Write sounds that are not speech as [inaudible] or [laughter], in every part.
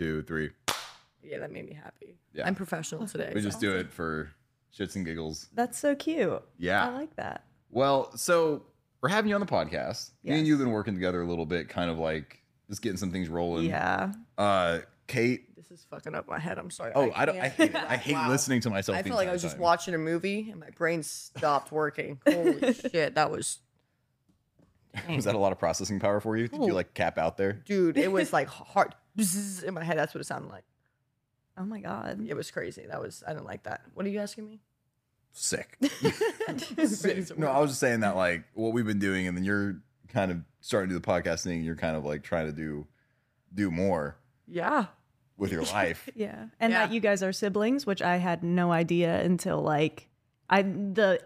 two, three. Yeah, that made me happy. Yeah. I'm professional today. We so- just do it for shits and giggles. That's so cute. Yeah. I like that. Well, so we're having you on the podcast. Me and you have been working together a little bit, kind of like just getting some things rolling. Yeah. Uh, Kate. This is fucking up my head. I'm sorry. Oh, I, don't. I hate. I hate Wow. listening to myself. I the felt like I entire was just time. watching a movie and my brain stopped working. [laughs] Holy shit, that was Was that a lot of processing power for you? Did you Oh. like cap out there? dude. It was like [laughs] hard bzzz in my head. That's what it sounded like. Oh my god. It was crazy. That was I didn't like that. What are you asking me? Sick. [laughs] Sick. No, I was just saying that like what we've been doing, and then you're kind of starting to do the podcast thing. You're kind of like trying to do do more Yeah. with your life. [laughs] Yeah. And Yeah. that you guys are siblings, which I had no idea until like I the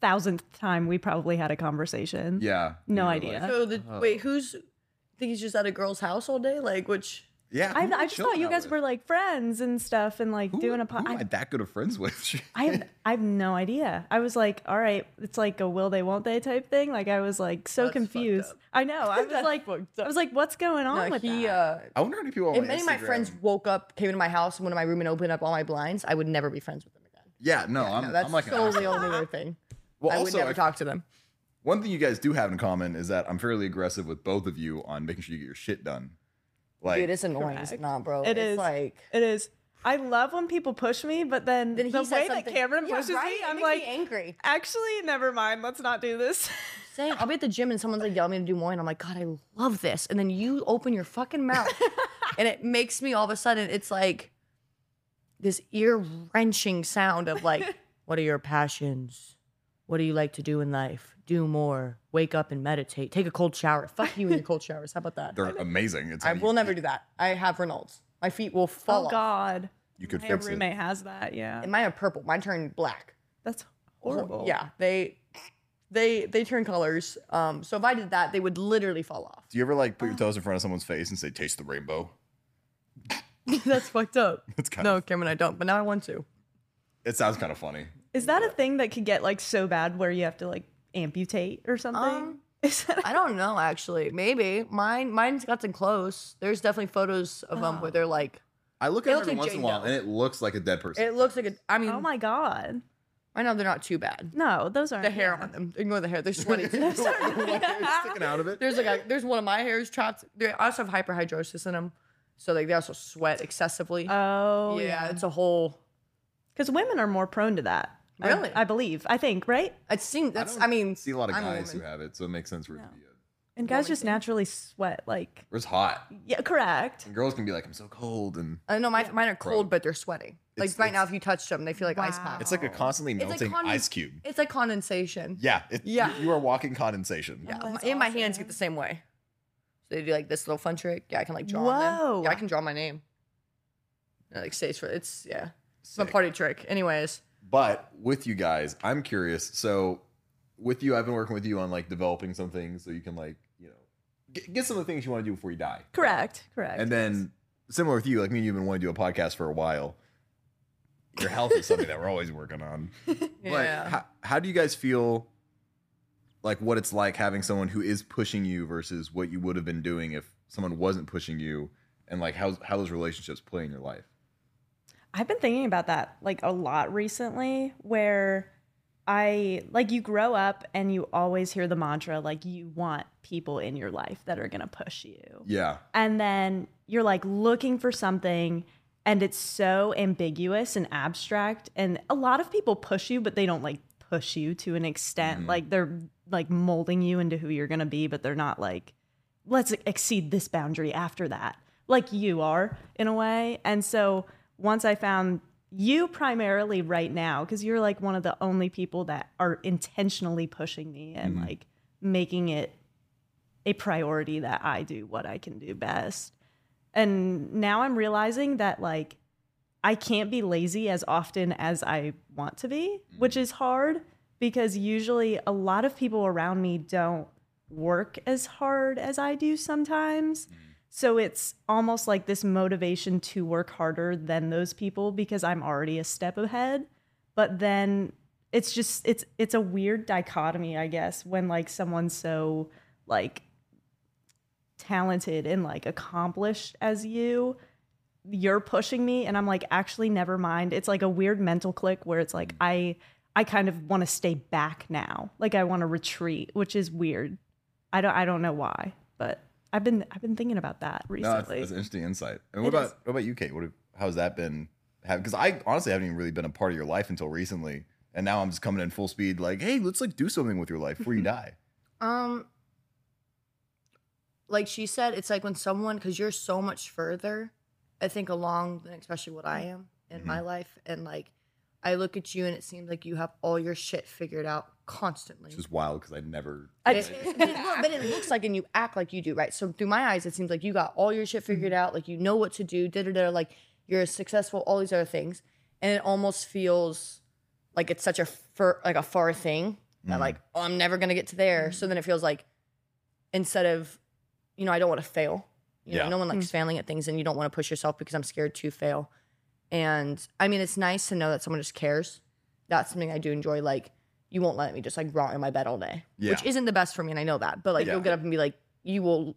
thousandth time we probably had a conversation. Yeah. No You're idea. like- So the oh. wait, who's think he's just at a girl's house all day? Like which yeah. I, I just thought you guys with? were like friends and stuff and like Who- doing a who pod. am I I, that good of friends with? [laughs] I have I have no idea. I was like, all right, it's like a will they won't they type thing. Like I was like so That's confused. I know. I [laughs] was like I was like, what's going on no, with he that? uh I wonder how many people. on if any of my friends woke up, came into my house, and went to my room and opened up all my blinds, I would never be friends with them again. Yeah, no, I'm, No, that's I'm like an so asshole. the only weird thing. Well, I would never I- talk to them. One thing you guys do have in common is that I'm fairly aggressive with both of you on making sure you get your shit done. Like, Dude, it's annoying. It's Correct. not, bro. It it's is. like It is. I love when people push me, but then, then the way that something- Cameron Yeah, pushes right? me, I'm like, me angry. actually, never mind. Let's not do this. [laughs] Saying I'll be at the gym and someone's like yelling at me to do more, and I'm like, God, I love this. And then you open your fucking mouth, [laughs] and it makes me all of a sudden, it's like this ear wrenching sound of like, [laughs] what are your passions? What do you like to do in life? Do more. Wake up and meditate. Take a cold shower. Fuck you in your cold showers. How about that? they're amazing. It's I will never do that. I have Raynaud's. My feet will fall oh off. God. You could My fix it. roommate has that. Yeah. And mine are purple. Mine turned black. That's horrible. Yeah, they they they turn colors. Um, so if I did that, they would literally fall off. Do you ever like put your toes in front of someone's face and say, "Taste the rainbow"? [laughs] That's fucked up. [laughs] That's kind No, of. Cameron, I don't. But now I want to. It sounds kind of funny. Is that a thing that could get like so bad where you have to like amputate or something? Um, [laughs] Is that I don't know actually. Maybe mine mine's gotten close. There's definitely photos of them where they're like. I look at it every like once in a while, and it looks like a dead person. It looks like a. I mean, oh my God. I know they're not too bad. No, those aren't The hair yeah. on them. Ignore the hair. They're [laughs] sweaty. It's [laughs] sticking out of it. there's like a, there's one of my hairs trapped. They also have hyperhidrosis in them, so like they also sweat excessively. Oh, yeah, yeah. it's a whole. Because women are more prone to that. I- Really? I, believe. I think, right? It seems that's. don't I, mean, see a lot of I'm a guys who woman. have it, so it makes sense for it to be. A, And guys just naturally sweat. Like, or it's hot. yeah, correct. And girls can be like, "I'm so cold," and I know my, mine are cold, but they're sweating. Like It's- right now, if you touch them, they feel like ice Wow. packs. it's like a constantly It's like melting conden- ice cube. It's like condensation. Yeah, it, Yeah. You, you are walking condensation. Yeah, Oh, that's my, and my hands awesome. get the same way. So they do like this little fun trick. Yeah, I can like draw on them. Whoa. Yeah, I can draw my name. And it, like stays for it's yeah. It's my Sick. party trick. Anyways, But with you guys, I'm curious. So with you, I've been working with you on like developing some things so you can like you know get, get some of the things you want to do before you die. Correct. Correct. And then similar with you, like me and you've been wanting to do a podcast for a while. Your health is something that we're always working on. [laughs] But yeah. how, how do you guys feel like what it's like having someone who is pushing you versus what you would have been doing if someone wasn't pushing you and like how how those relationships play in your life? I've been thinking about that like a lot recently where I like you grow up and you always hear the mantra like you want people in your life that are going to push you. Yeah. And then you're like looking for something and it's so ambiguous and abstract and a lot of people push you but they don't like push you to an extent mm-hmm. like they're like molding you into who you're going to be but they're not like let's exceed this boundary after that like you are in a way and so once i found you primarily right now because you're like one of the only people that are intentionally pushing me and mm-hmm. like making it a priority that i do what i can do best. And now i'm realizing that like i can't be lazy as often as i want to be mm-hmm. which is hard because usually a lot of people around me don't work as hard as i do sometimes mm-hmm. So it's almost like this motivation to work harder than those people because i'm already a step ahead but then it's just it's it's a weird dichotomy i guess when like someone's so like talented and like accomplished as you you're pushing me and I'm like actually never mind. It's like a weird mental click where it's like I I kind of want to stay back now. Like I want to retreat, which is weird. I don't I don't know why, but I've been I've been thinking about that recently. No, that's, recently. that's an interesting insight. And what It about is. what about you, Kate? What have, how's that been? Because I honestly haven't even really been a part of your life until recently, and now I'm just coming in full speed. Like, hey, let's like do something with your life before you [laughs] die. Um, like she said, it's like when someone, because you're so much further, I think, along than especially what I am in my life. And like, I look at you and it seems like you have all your shit figured out constantly. Which is wild because I never. But it, but, [laughs] it, but it looks like and you act like you do, right? So through my eyes, it seems like you got all your shit figured out, like you know what to do, da da da. Like you're successful, all these other things, and it almost feels like it's such a far, like a far thing that mm. like oh, I'm never gonna get to there. So then it feels like instead of, you know, I don't want to fail. You know, Yeah. no one likes mm. failing at things, and you don't want to push yourself because I'm scared to fail. And I mean, it's nice to know that someone just cares. That's something I do enjoy. Like, you won't let me just like rot in my bed all day, which isn't the best for me, and I know that. But like, Yeah. you'll get up and be like, you will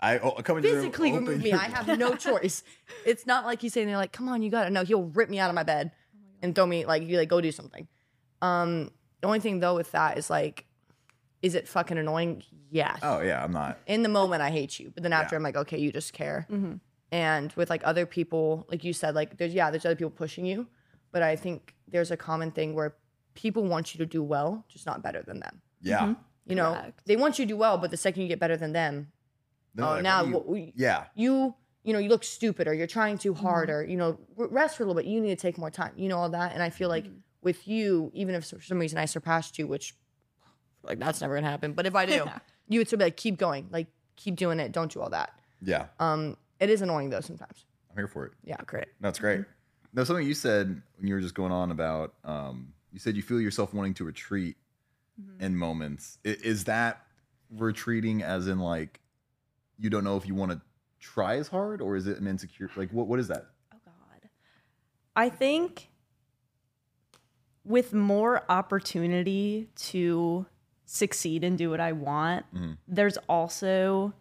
I oh, come into the room, physically open remove me. your- I have no [laughs] choice. It's not like he's saying they're like, come on, you got it. No, he'll rip me out of my bed and throw me like, you like go do something. Um, the only thing though with that is like, is it fucking annoying? Yes. Oh yeah, I'm not. In the moment, I hate you, but then after, Yeah. I'm like, okay, you just care. And with like other people, like you said, like there's yeah, there's other people pushing you, but I think there's a common thing where people want you to do well, just not better than them. Yeah. Mm-hmm. You know, Correct. they want you to do well, but the second you get better than them, They're oh, like, now you- what we- yeah. you you know you look stupid or you're trying too mm-hmm. hard or you know rest for a little bit you need to take more time you know all that and i feel like mm-hmm. with you even if for some reason i surpassed you which like that's never gonna happen but if i do [laughs] you would still be like keep going like keep doing it don't do all that Yeah. um it is annoying though sometimes I'm here for it. yeah great That's great. Mm-hmm. Now, something you said when you were just going on about, um, you said you feel yourself wanting to retreat Mm-hmm. in moments. I- Is that retreating as in like you don't know if you want to try as hard, or is it an insecure? Like, what what is that? Oh God. I think with more opportunity to succeed and do what I want, there's also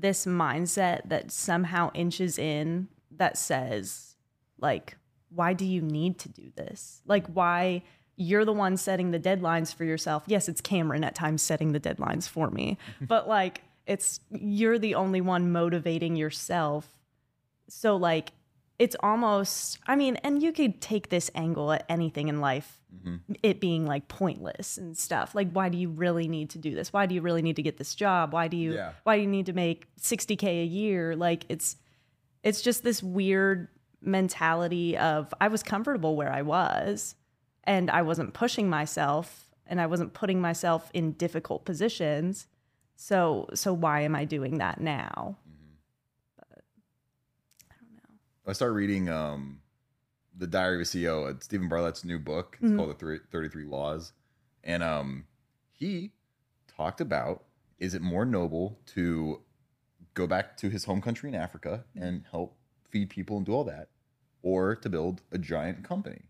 this mindset that somehow inches in that says, like, why do you need to do this? Like, why you're the one setting the deadlines for yourself. Yes, it's Cameron at times setting the deadlines for me, [laughs] but like, it's you're the only one motivating yourself so like it's almost i mean and you could take this angle at anything in life mm-hmm. it being like pointless and stuff. Like why do you really need to do this? Why do you really need to get this job? Why do you Yeah. why do you need to make 60k a year? Like it's it's just this weird mentality of i was comfortable where i was and i wasn't pushing myself and i wasn't putting myself in difficult positions. So so why am i doing that now I started reading um, the Diary of a CEO, uh, Steven Bartlett's new book. It's called The Thir- 33 Laws, and um, he talked about is it more noble to go back to his home country in Africa and help feed people and do all that, or to build a giant company?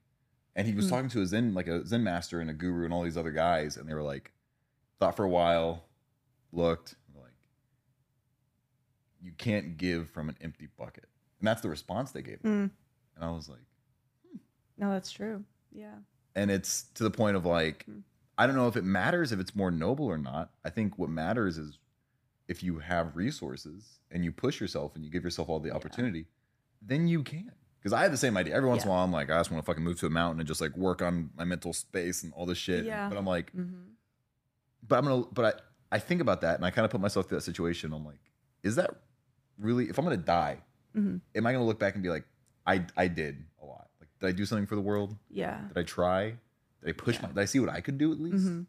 And he was talking to a Zen, like a Zen master and a guru and all these other guys, and they were like, thought for a while, looked, like, you can't give from an empty bucket. And that's the response they gave me. Mm. And I was like, no that's true yeah and it's to the point of like, Hmm. I don't know if it matters if it's more noble or not. I think what matters is if you have resources and you push yourself and you give yourself all the opportunity, then you can. Because I had the same idea. Every once in a while, I'm like, I just want to fucking move to a mountain and just like work on my mental space and all this shit. Yeah. But I'm like, mm-hmm. but I'm gonna, but I, I think about that and I kind of put myself through that situation. I'm like, is that really, if I'm gonna die, Mhm. am I gonna look back and be like, I, I did a lot. Like, did I do something for the world? yeah Did I try? Did I push my? Did I see what I could do at least? Mhm.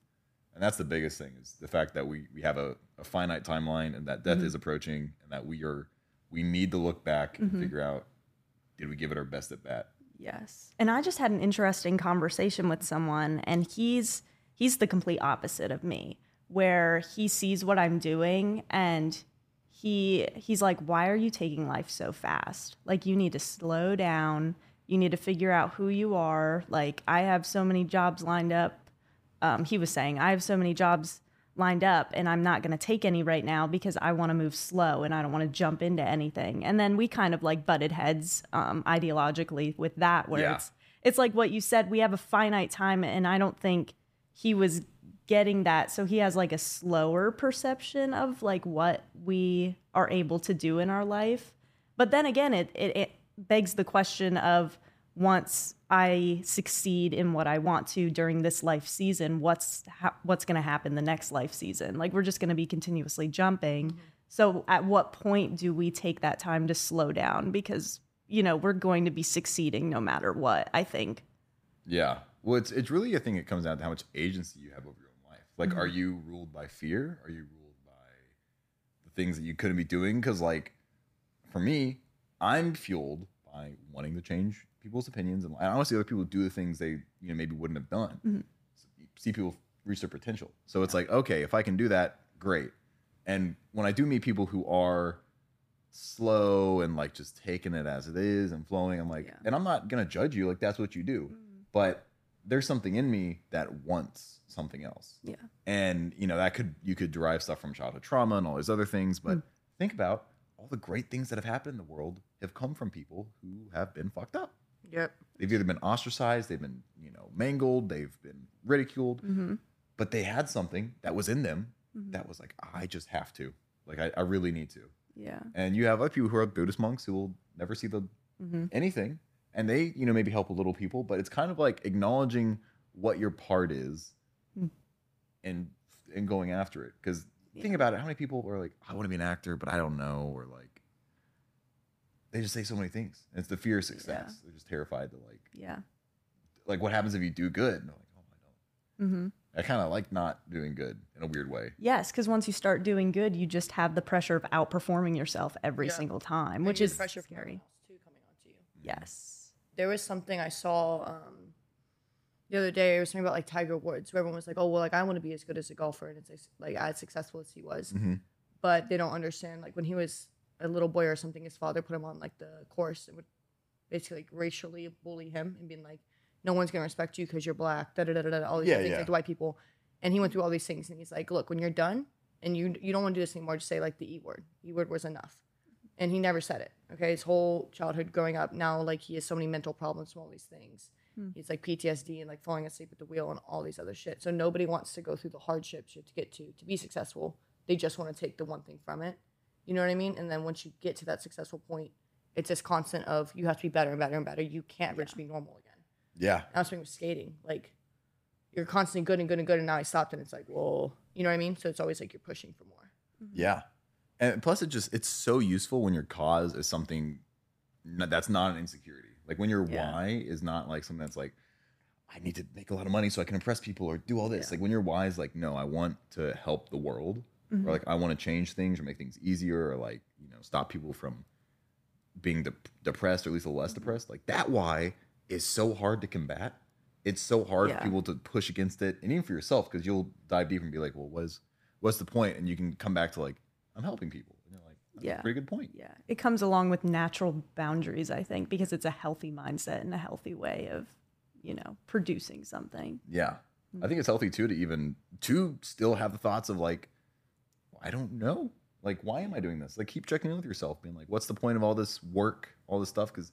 And that's the biggest thing is the fact that we we have a, a finite timeline and that death is approaching and that we are we need to look back and figure out did we give it our best at bat? Yes. And I just had an interesting conversation with someone and he's he's the complete opposite of me where he sees what I'm doing and he he's like why are you taking life so fast? Like you need to slow down. You need to figure out who you are. Like I have so many jobs lined up. Um, he was saying I have so many jobs lined up and I'm not going to take any right now because I want to move slow and I don't want to jump into anything. And then we kind of like butted heads um, ideologically with that, where Yeah. it's it's like what you said. We have a finite time, and I don't think he was getting that. So he has like a slower perception of like what we are able to do in our life. But then again, it it, it begs the question of once I succeed in what I want to during this life season, what's ha- what's going to happen the next life season? Like we're just going to be continuously jumping. Mm-hmm. So at what point do we take that time to slow down because you know, we're going to be succeeding no matter what, I think. Yeah. Well, it's it's really a thing. It comes down to how much agency you have over your life. Like, Mm-hmm. are you ruled by fear? Are you ruled by the things that you couldn't be doing? Because, like, for me, I'm fueled by wanting to change people's opinions, and I want to see other people do the things they you know maybe wouldn't have done. Mm-hmm. See people reach their potential. So it's like, okay, if I can do that, great. And when I do meet people who are slow and like just taking it as it is and flowing, I'm like, Yeah. and I'm not gonna judge you, like that's what you do. But there's something in me that wants something else. Yeah. And you know, that could you could derive stuff from childhood trauma and all these other things, but think about all the great things that have happened in the world have come from people who have been fucked up. Yep. They've either been ostracized, they've been, you know, mangled, they've been ridiculed, Mm-hmm. but they had something that was in them that was like, I just have to. Like I, I really need to. Yeah. And you have other people who are Buddhist monks who will never see the Mm-hmm. anything, and they, you know, maybe help a little people, but it's kind of like acknowledging what your part is, Mm. and and going after it. Because think about it, how many people are like, I want to be an actor, but I don't know, or like, they just say so many things. And it's the fear of success. They're just terrified to like, Yeah. like what happens if you do good? And they're like, oh, I don't. Mm-hmm. I kind of like not doing good in a weird way. Yes, because once you start doing good, you just have the pressure of outperforming yourself every Yeah. single time, And which you have is pressure from scary. too coming onto you. Yes. There was something I saw um, the other day. It was something about like Tiger Woods, where everyone was like, "Oh, well, like I want to be as good as a golfer and it's like as successful as he was," Mhm. but they don't understand. Like when he was a little boy or something, his father put him on like the course and would basically like racially bully him and being like, "No one's gonna respect you because you're black." Da da da da da. All these Yeah, things yeah. like the white people, and he went through all these things and he's like, "Look, when you're done and you you don't want to do this anymore, just say like the e word. E word was enough." And he never said it. Okay, his whole childhood growing up, now like he has so many mental problems from all these things. Hmm. He's like PTSD and like falling asleep at the wheel and all these other shit. So nobody wants to go through the hardships you have to get to to be successful. They just want to take the one thing from it. You know what I mean? And then once you get to that successful point, it's this constant of you have to be better and better and better. You can't ever just be normal again. Yeah. I was thinking with skating, like you're constantly good and good and good, and now I stopped, and it's like, well, you know what I mean? So it's always like you're pushing for more. Mm-hmm. Yeah. And plus, it just, it's so useful when your cause is something that's not an insecurity. Like when your Yeah. why is not like something that's like, I need to make a lot of money so I can impress people or do all this. Like when your why is like, no, I want to help the world or mm-hmm. like I want to change things or make things easier or like, you know, stop people from being de- depressed or at least a little less mm-hmm. depressed. Like that why is so hard to combat. It's so hard Yeah. for people to push against it and even for yourself because you'll dive deep and be like, well, what is, what's the point? And you can come back to like, I'm helping people. And you're like, that's Yeah. a pretty good point. Yeah. It comes along with natural boundaries, I think, because it's a healthy mindset and a healthy way of, you know, producing something. Yeah. I mm-hmm. think it's healthy too to even to still have the thoughts of like, I don't know. Like, why am I doing this? Like, keep checking in with yourself, being like, what's the point of all this work, all this stuff? Because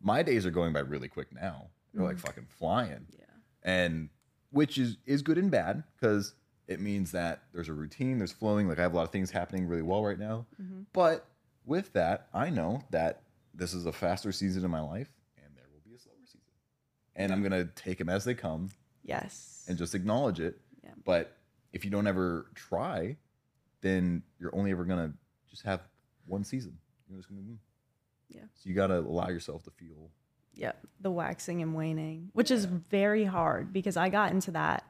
my days are going by really quick now. They're like mm-hmm. fucking flying. Yeah. And which is is good and bad because it means that there's a routine, there's flowing. Like I have a lot of things happening really well right now. But with that, I know that this is a faster season in my life, and there will be a slower season. And I'm gonna take them as they come Yes. and just acknowledge it. Yeah. But if you don't ever try, then you're only ever gonna just have one season. You're just gonna, Yeah. So you gotta allow yourself to feel. yeah, the waxing and waning, which is very hard because I got into that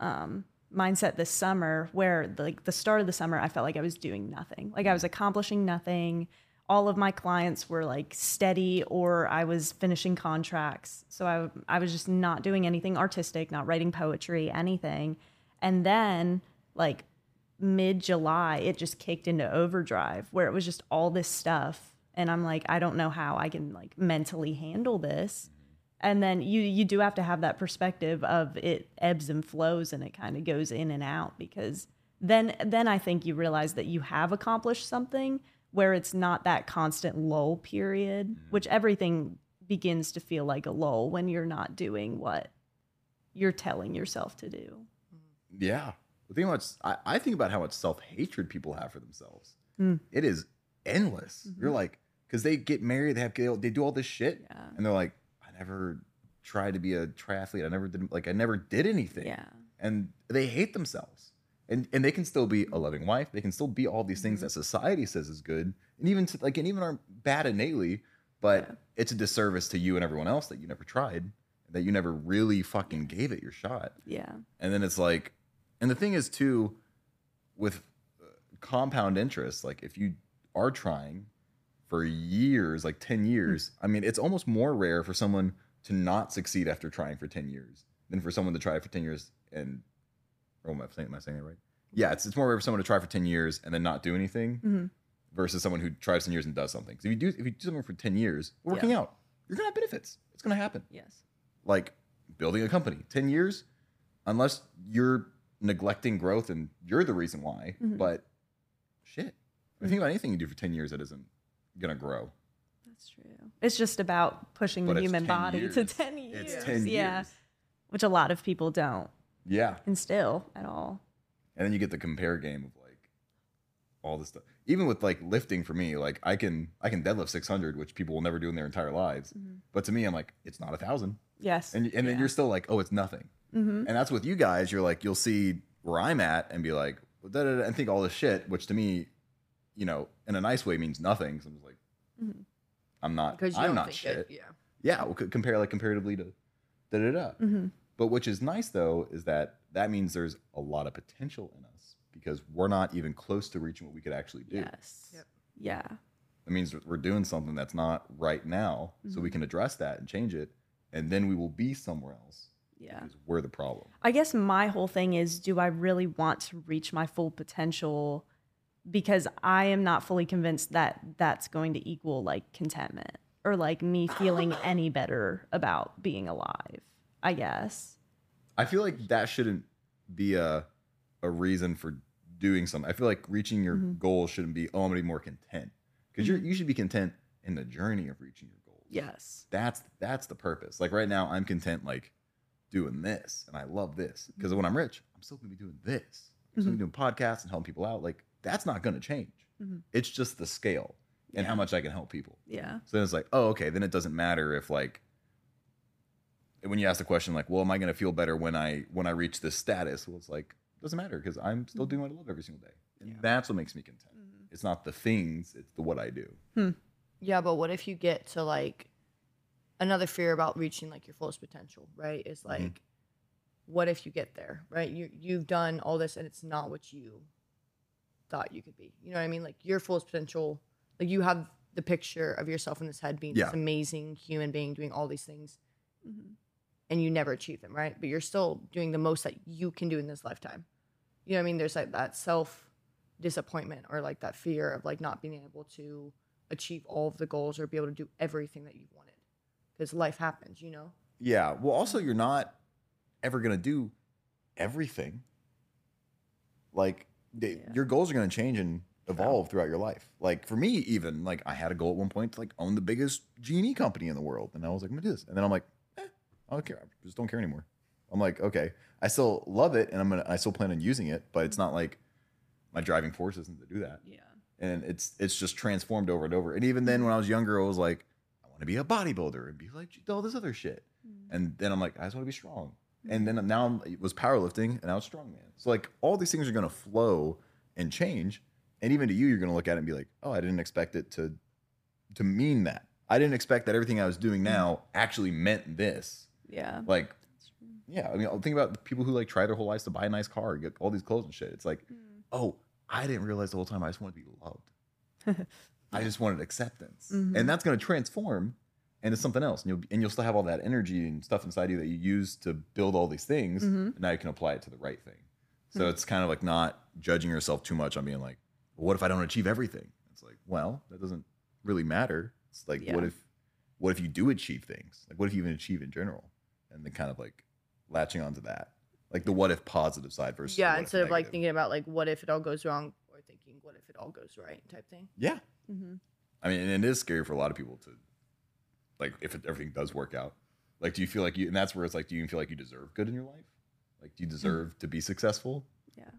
um, mindset this summer where, like, the start of the summer, I felt like I was doing nothing. Like, I was accomplishing nothing. All of my clients were like steady, or I was finishing contracts. So I, I was just not doing anything artistic, not writing poetry, anything. And then, like, mid July, it just kicked into overdrive where it was just all this stuff. And I'm like, I don't know how I can like mentally handle this. And then you you do have to have that perspective of it ebbs and flows and it kind of goes in and out because then then I think you realize that you have accomplished something where it's not that constant lull period, Mm-hmm. which everything begins to feel like a lull when you're not doing what you're telling yourself to do. Yeah. The thing about I, I think about how much self hatred people have for themselves. Mm. It is endless. You're like, because they get married, they have they do all this shit, Yeah. and they're like, I never tried to be a triathlete. I never did like I never did anything. Yeah. And they hate themselves. And and they can still be a loving wife. They can still be all these things that society says is good, and even to, like and even aren't bad innately. But it's a disservice to you and everyone else that you never tried, that you never really fucking gave it your shot. Yeah. And then it's like, and the thing is too, with uh, compound interest, like if you are trying for years, like 10 years, I mean, it's almost more rare for someone to not succeed after trying for 10 years than for someone to try for 10 years and, oh, am I saying, am I saying that right? Yeah, it's, it's more rare for someone to try for 10 years and then not do anything Mhm. versus someone who tries 10 years and does something. So if you do, if you do something for 10 years, working out, you're going to have benefits. It's going to happen Yes. like building a company 10 years unless you're neglecting growth and you're the reason why Mhm. but shit you think about anything you do for 10 years that isn't gonna grow That's true. It's just about pushing But the human 10 body to 10 years. it's 10 Yeah. years Which a lot of people don't yeah instill at all. and then you get the compare game of like all this stuff even with like lifting for me like i can i can deadlift 600 which people will never do in their entire lives but to me i'm like it's not a thousand Yes. and, and then Yeah. you're still like oh it's nothing Mhm. And that's with you guys. You're like, you'll see where I'm at and be like, and think all this shit, which to me, you know, in a nice way means nothing. So I'm just like, Mhm. I'm not, Because you I'm don't not think shit. it. Yeah. Yeah, we'll compare like comparatively to da da da. But which is nice though is that that means there's a lot of potential in us because we're not even close to reaching what we could actually do. Yes. Yep. Yeah. That means we're doing something that's not right now, so Mm-hmm. we can address that and change it, and then we will be somewhere else. Yeah. Because we're the problem. I guess my whole thing is do I really want to reach my full potential? Because I am not fully convinced that that's going to equal like contentment or like me feeling [laughs] any better about being alive, I guess. I feel like that shouldn't be a a reason for doing something. I feel like reaching your Mhm. goal shouldn't be oh I'm gonna be more content because you're you should be content in the journey of reaching your goals. Yes. that's that's the purpose. Like right now, I'm content like doing this, and I love this because when I'm rich, I'm still gonna be doing this. I'm still gonna be doing podcasts and helping people out. Like that's not gonna change. Mhm. It's just the scale and how much I can help people. Yeah. So then it's like, oh, okay. Then it doesn't matter if like when you ask the question like, well, am I going to feel better when I when I reach this status? Well, it's like doesn't matter because I'm still doing what I love every single day, and Yeah. that's what makes me content. It's not the things; it's the what I do. Hmm. Yeah, but what if you get to like another fear about reaching like your fullest potential, right? Is like what if you get there, right? You you've done all this and it's not what you thought you could be. You know what I mean? Like your fullest potential, like you have the picture of yourself in this head being Yeah. this amazing human being doing all these things Mhm. and you never achieve them, right? But you're still doing the most that you can do in this lifetime. You know what I mean? There's like that self disappointment or like that fear of like not being able to achieve all of the goals or be able to do everything that you've wanted because life happens, you know? Yeah. Well, also, you're not ever going to do everything. Like they, Yeah. your goals are going to change and evolve throughout your life. Like for me, even like I had a goal at one point to like own the biggest genie company in the world, and I was like, I'm gonna do this, and then I'm like, eh, I don't care. I just don't care anymore. I'm like, okay, I still love it, and I'm gonna, I still plan on using it, but it's not like my driving force isn't to do that Yeah. and it's it's just transformed over and over. And even then, when I was younger, I was like, I want to be a bodybuilder and be like all this other shit. And then I'm like, I just want to be strong. And then now it was powerlifting, and now it's strongman. So like all these things are gonna flow and change. And even to you, you're gonna look at it and be like, oh, I didn't expect it to to mean that. I didn't expect that everything I was doing now actually meant this. Yeah. Like, yeah, I mean, think about the people who like try their whole lives to buy a nice car, get all these clothes and shit. It's like, oh, I didn't realize the whole time I just want to be loved. [laughs] I just wanted acceptance, Mhm. and that's going to transform into something else. And you'll and you'll still have all that energy and stuff inside you that you use to build all these things. Mhm. And now you can apply it to the right thing. So it's kind of like not judging yourself too much on being like, well, what if I don't achieve everything? It's like, well, that doesn't really matter. It's like, what if, what if you do achieve things? Like, what if you even achieve in general? And then kind of like latching onto that. Like the what if positive side versus yeah, instead of like thinking about like what if it all goes wrong or thinking what if it all goes right type thing. Yeah. Mhm. I mean, and it is scary for a lot of people to, like, if it, everything does work out. Like, do you feel like you, and that's where it's like, do you feel like you deserve good in your life? Like, do you deserve to be successful? Yeah.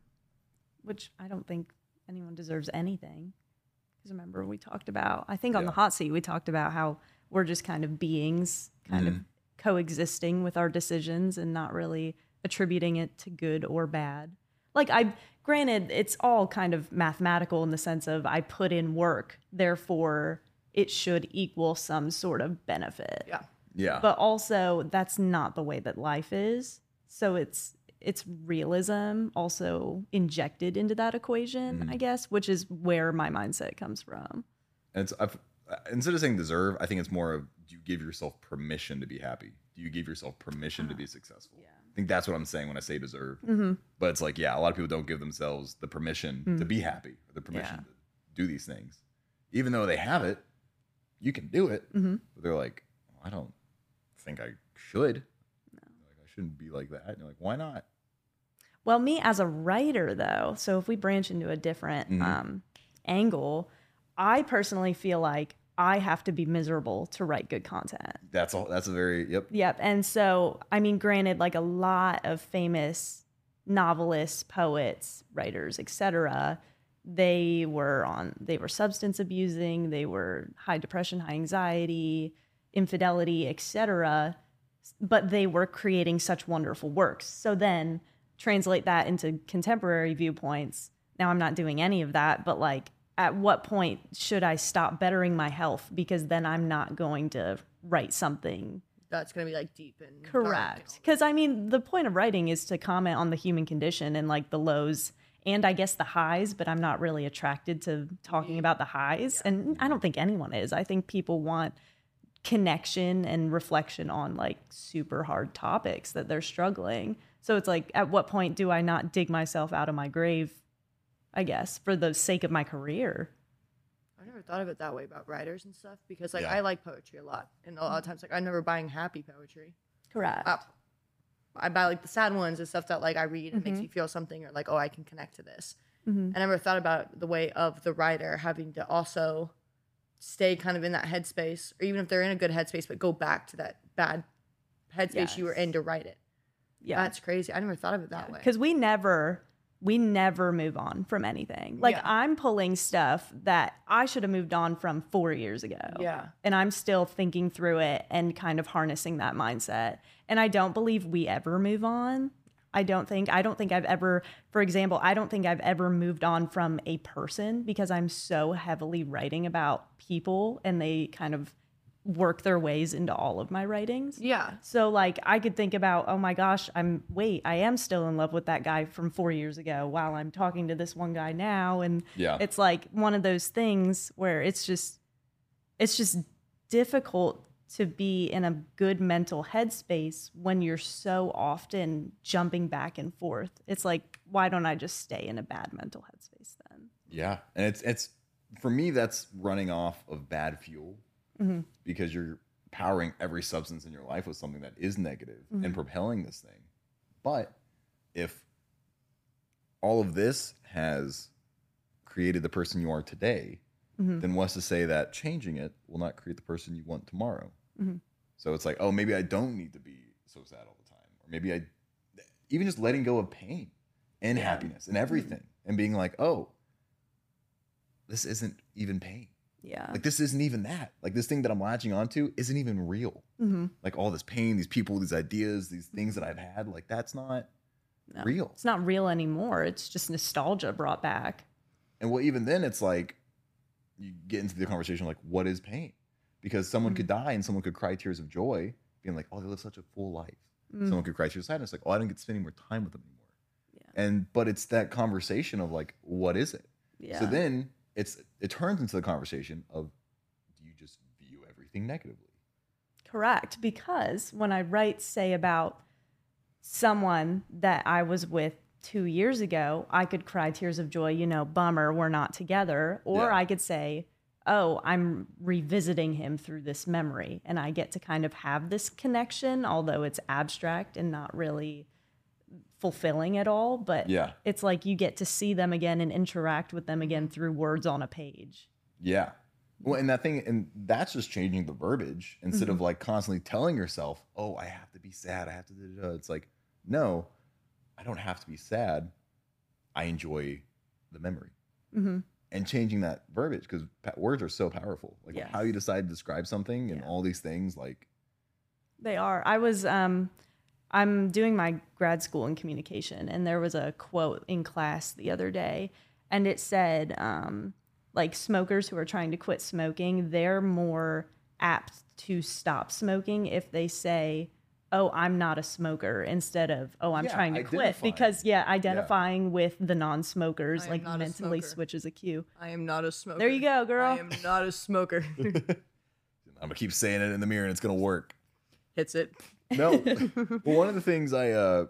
Which I don't think anyone deserves anything. Because remember, we talked about, I think on the hot seat, we talked about how we're just kind of beings, kind of Mhm. coexisting with our decisions and not really attributing it to good or bad. Like, I, granted, it's all kind of mathematical in the sense of I put in work, therefore it should equal some sort of benefit Yeah. Yeah. but also that's not the way that life is so it's it's realism also injected into that equation mm-hmm. i guess which is where my mindset comes from And it's I've, instead of saying deserve, I think it's more of do you give yourself permission to be happy? Do you give yourself permission to be ah, successful? yeah. I think that's what I'm saying when I say deserve. mm-hmm. But it's like, yeah, a lot of people don't give themselves the permission to mm. be happy or the permission Yeah. to do these things. Even though they have it, you can do it. Mhm. But they're like, I don't think I should. Like, I shouldn't be like that. And you're like, why not? well me as a writer though so if we branch into a different Mhm. um, angle i personally feel like i have to be miserable to write good content That's all. That's a very, yep. Yep. And so, I mean, granted, like a lot of famous novelists, poets, writers, etc., they were on, they were substance abusing, they were high depression, high anxiety, infidelity, etc. But they were creating such wonderful works. So then translate that into contemporary viewpoints. Now I'm not doing any of that, but like, at what point should I stop bettering my health? Because then I'm not going to write something That's gonna be like deep and Correct. Because I mean, the point of writing is to comment on the human condition and like the lows and I guess the highs, but I'm not really attracted to talking about the highs. And I don't think anyone is. I think people want connection and reflection on like super hard topics that they're struggling. So it's like, at what point do I not dig myself out of my grave, I guess, for the sake of my career? I never thought of it that way about writers and stuff because like Yeah. I like poetry a lot, and a lot of times like I'm never buying happy poetry. Correct. Uh, I buy like the sad ones and stuff that like I read and Mm-hmm. makes me feel something or like oh I can connect to this. Mhm. I never thought about the way of the writer having to also stay kind of in that headspace, or even if they're in a good headspace, but go back to that bad headspace you were in to write it. Yeah. That's crazy. I never thought of it that way. because we never we never move on from anything like Yeah. i'm pulling stuff that i should have moved on from four years ago Yeah. and i'm still thinking through it and kind of harnessing that mindset and i don't believe we ever move on i don't think i don't think i've ever for example i don't think i've ever moved on from a person because i'm so heavily writing about people and they kind of work their ways into all of my writings Yeah. so like I could think about, oh my gosh, I'm wait, I am still in love with that guy from 4 years ago while I'm talking to this one guy now and Yeah. it's like one of those things where it's just it's just difficult to be in a good mental headspace when you're so often jumping back and forth. It's like why don't I just stay in a bad mental headspace then? Yeah, and it's it's for me that's running off of bad fuel Mm-hmm. because you're powering every substance in your life with something that is negative Mm-hmm. and propelling this thing. But if all of this has created the person you are today, Mm-hmm. then what's to say that changing it will not create the person you want tomorrow? Mhm. So it's like, oh, maybe I don't need to be so sad all the time, or maybe I even just letting go of pain and happiness and everything, and being like, oh, this isn't even pain. Yeah. Like this isn't even that. Like this thing that I'm latching onto isn't even real. Mhm. Like all this pain, these people, these ideas, these things that I've had, like that's not No. real. It's not real anymore. It's just nostalgia brought back. And well, even then, it's like you get into the conversation like, what is pain? Because someone could Mm-hmm. die and someone could cry tears of joy, being like, oh, they live such a full life. Mm. Someone could cry tears of sadness, like, oh, I didn't get to spend any more time with them anymore. Yeah. And but it's that conversation of like, what is it? Yeah. So then it's it turns into the conversation of do you just view everything negatively? Correct. Because when I write, say, about someone that I was with two years ago, I could cry tears of joy, you know, bummer, we're not together. Or Yeah. I could say, oh, I'm revisiting him through this memory. And I get to kind of have this connection, although it's abstract and not really fulfilling at all, but Yeah. it's like you get to see them again and interact with them again through words on a page. Yeah. Well, and that thing, and that's just changing the verbiage instead of mm-hmm. like constantly telling yourself, "Oh, I have to be sad. I have to." Da, da, da." It's like, no, I don't have to be sad. I enjoy the memory, Mm-hmm. and changing that verbiage because words are so powerful. Like Yes. how you decide to describe something and Yeah. all these things. Like, They are. I was um I'm doing my grad school in communication and there was a quote in class the other day and it said um like smokers who are trying to quit smoking, they're more apt to stop smoking if they say, "Oh, I'm not a smoker" instead of, "Oh, I'm Yeah, trying to quit." Because yeah, identifying with the non-smokers like mentally switches a cue. I am not a smoker. There you go, girl. I am not a smoker. [laughs] I'm gonna keep saying it in the mirror and it's gonna work. Hits it. No. [laughs] well, one of the things I uh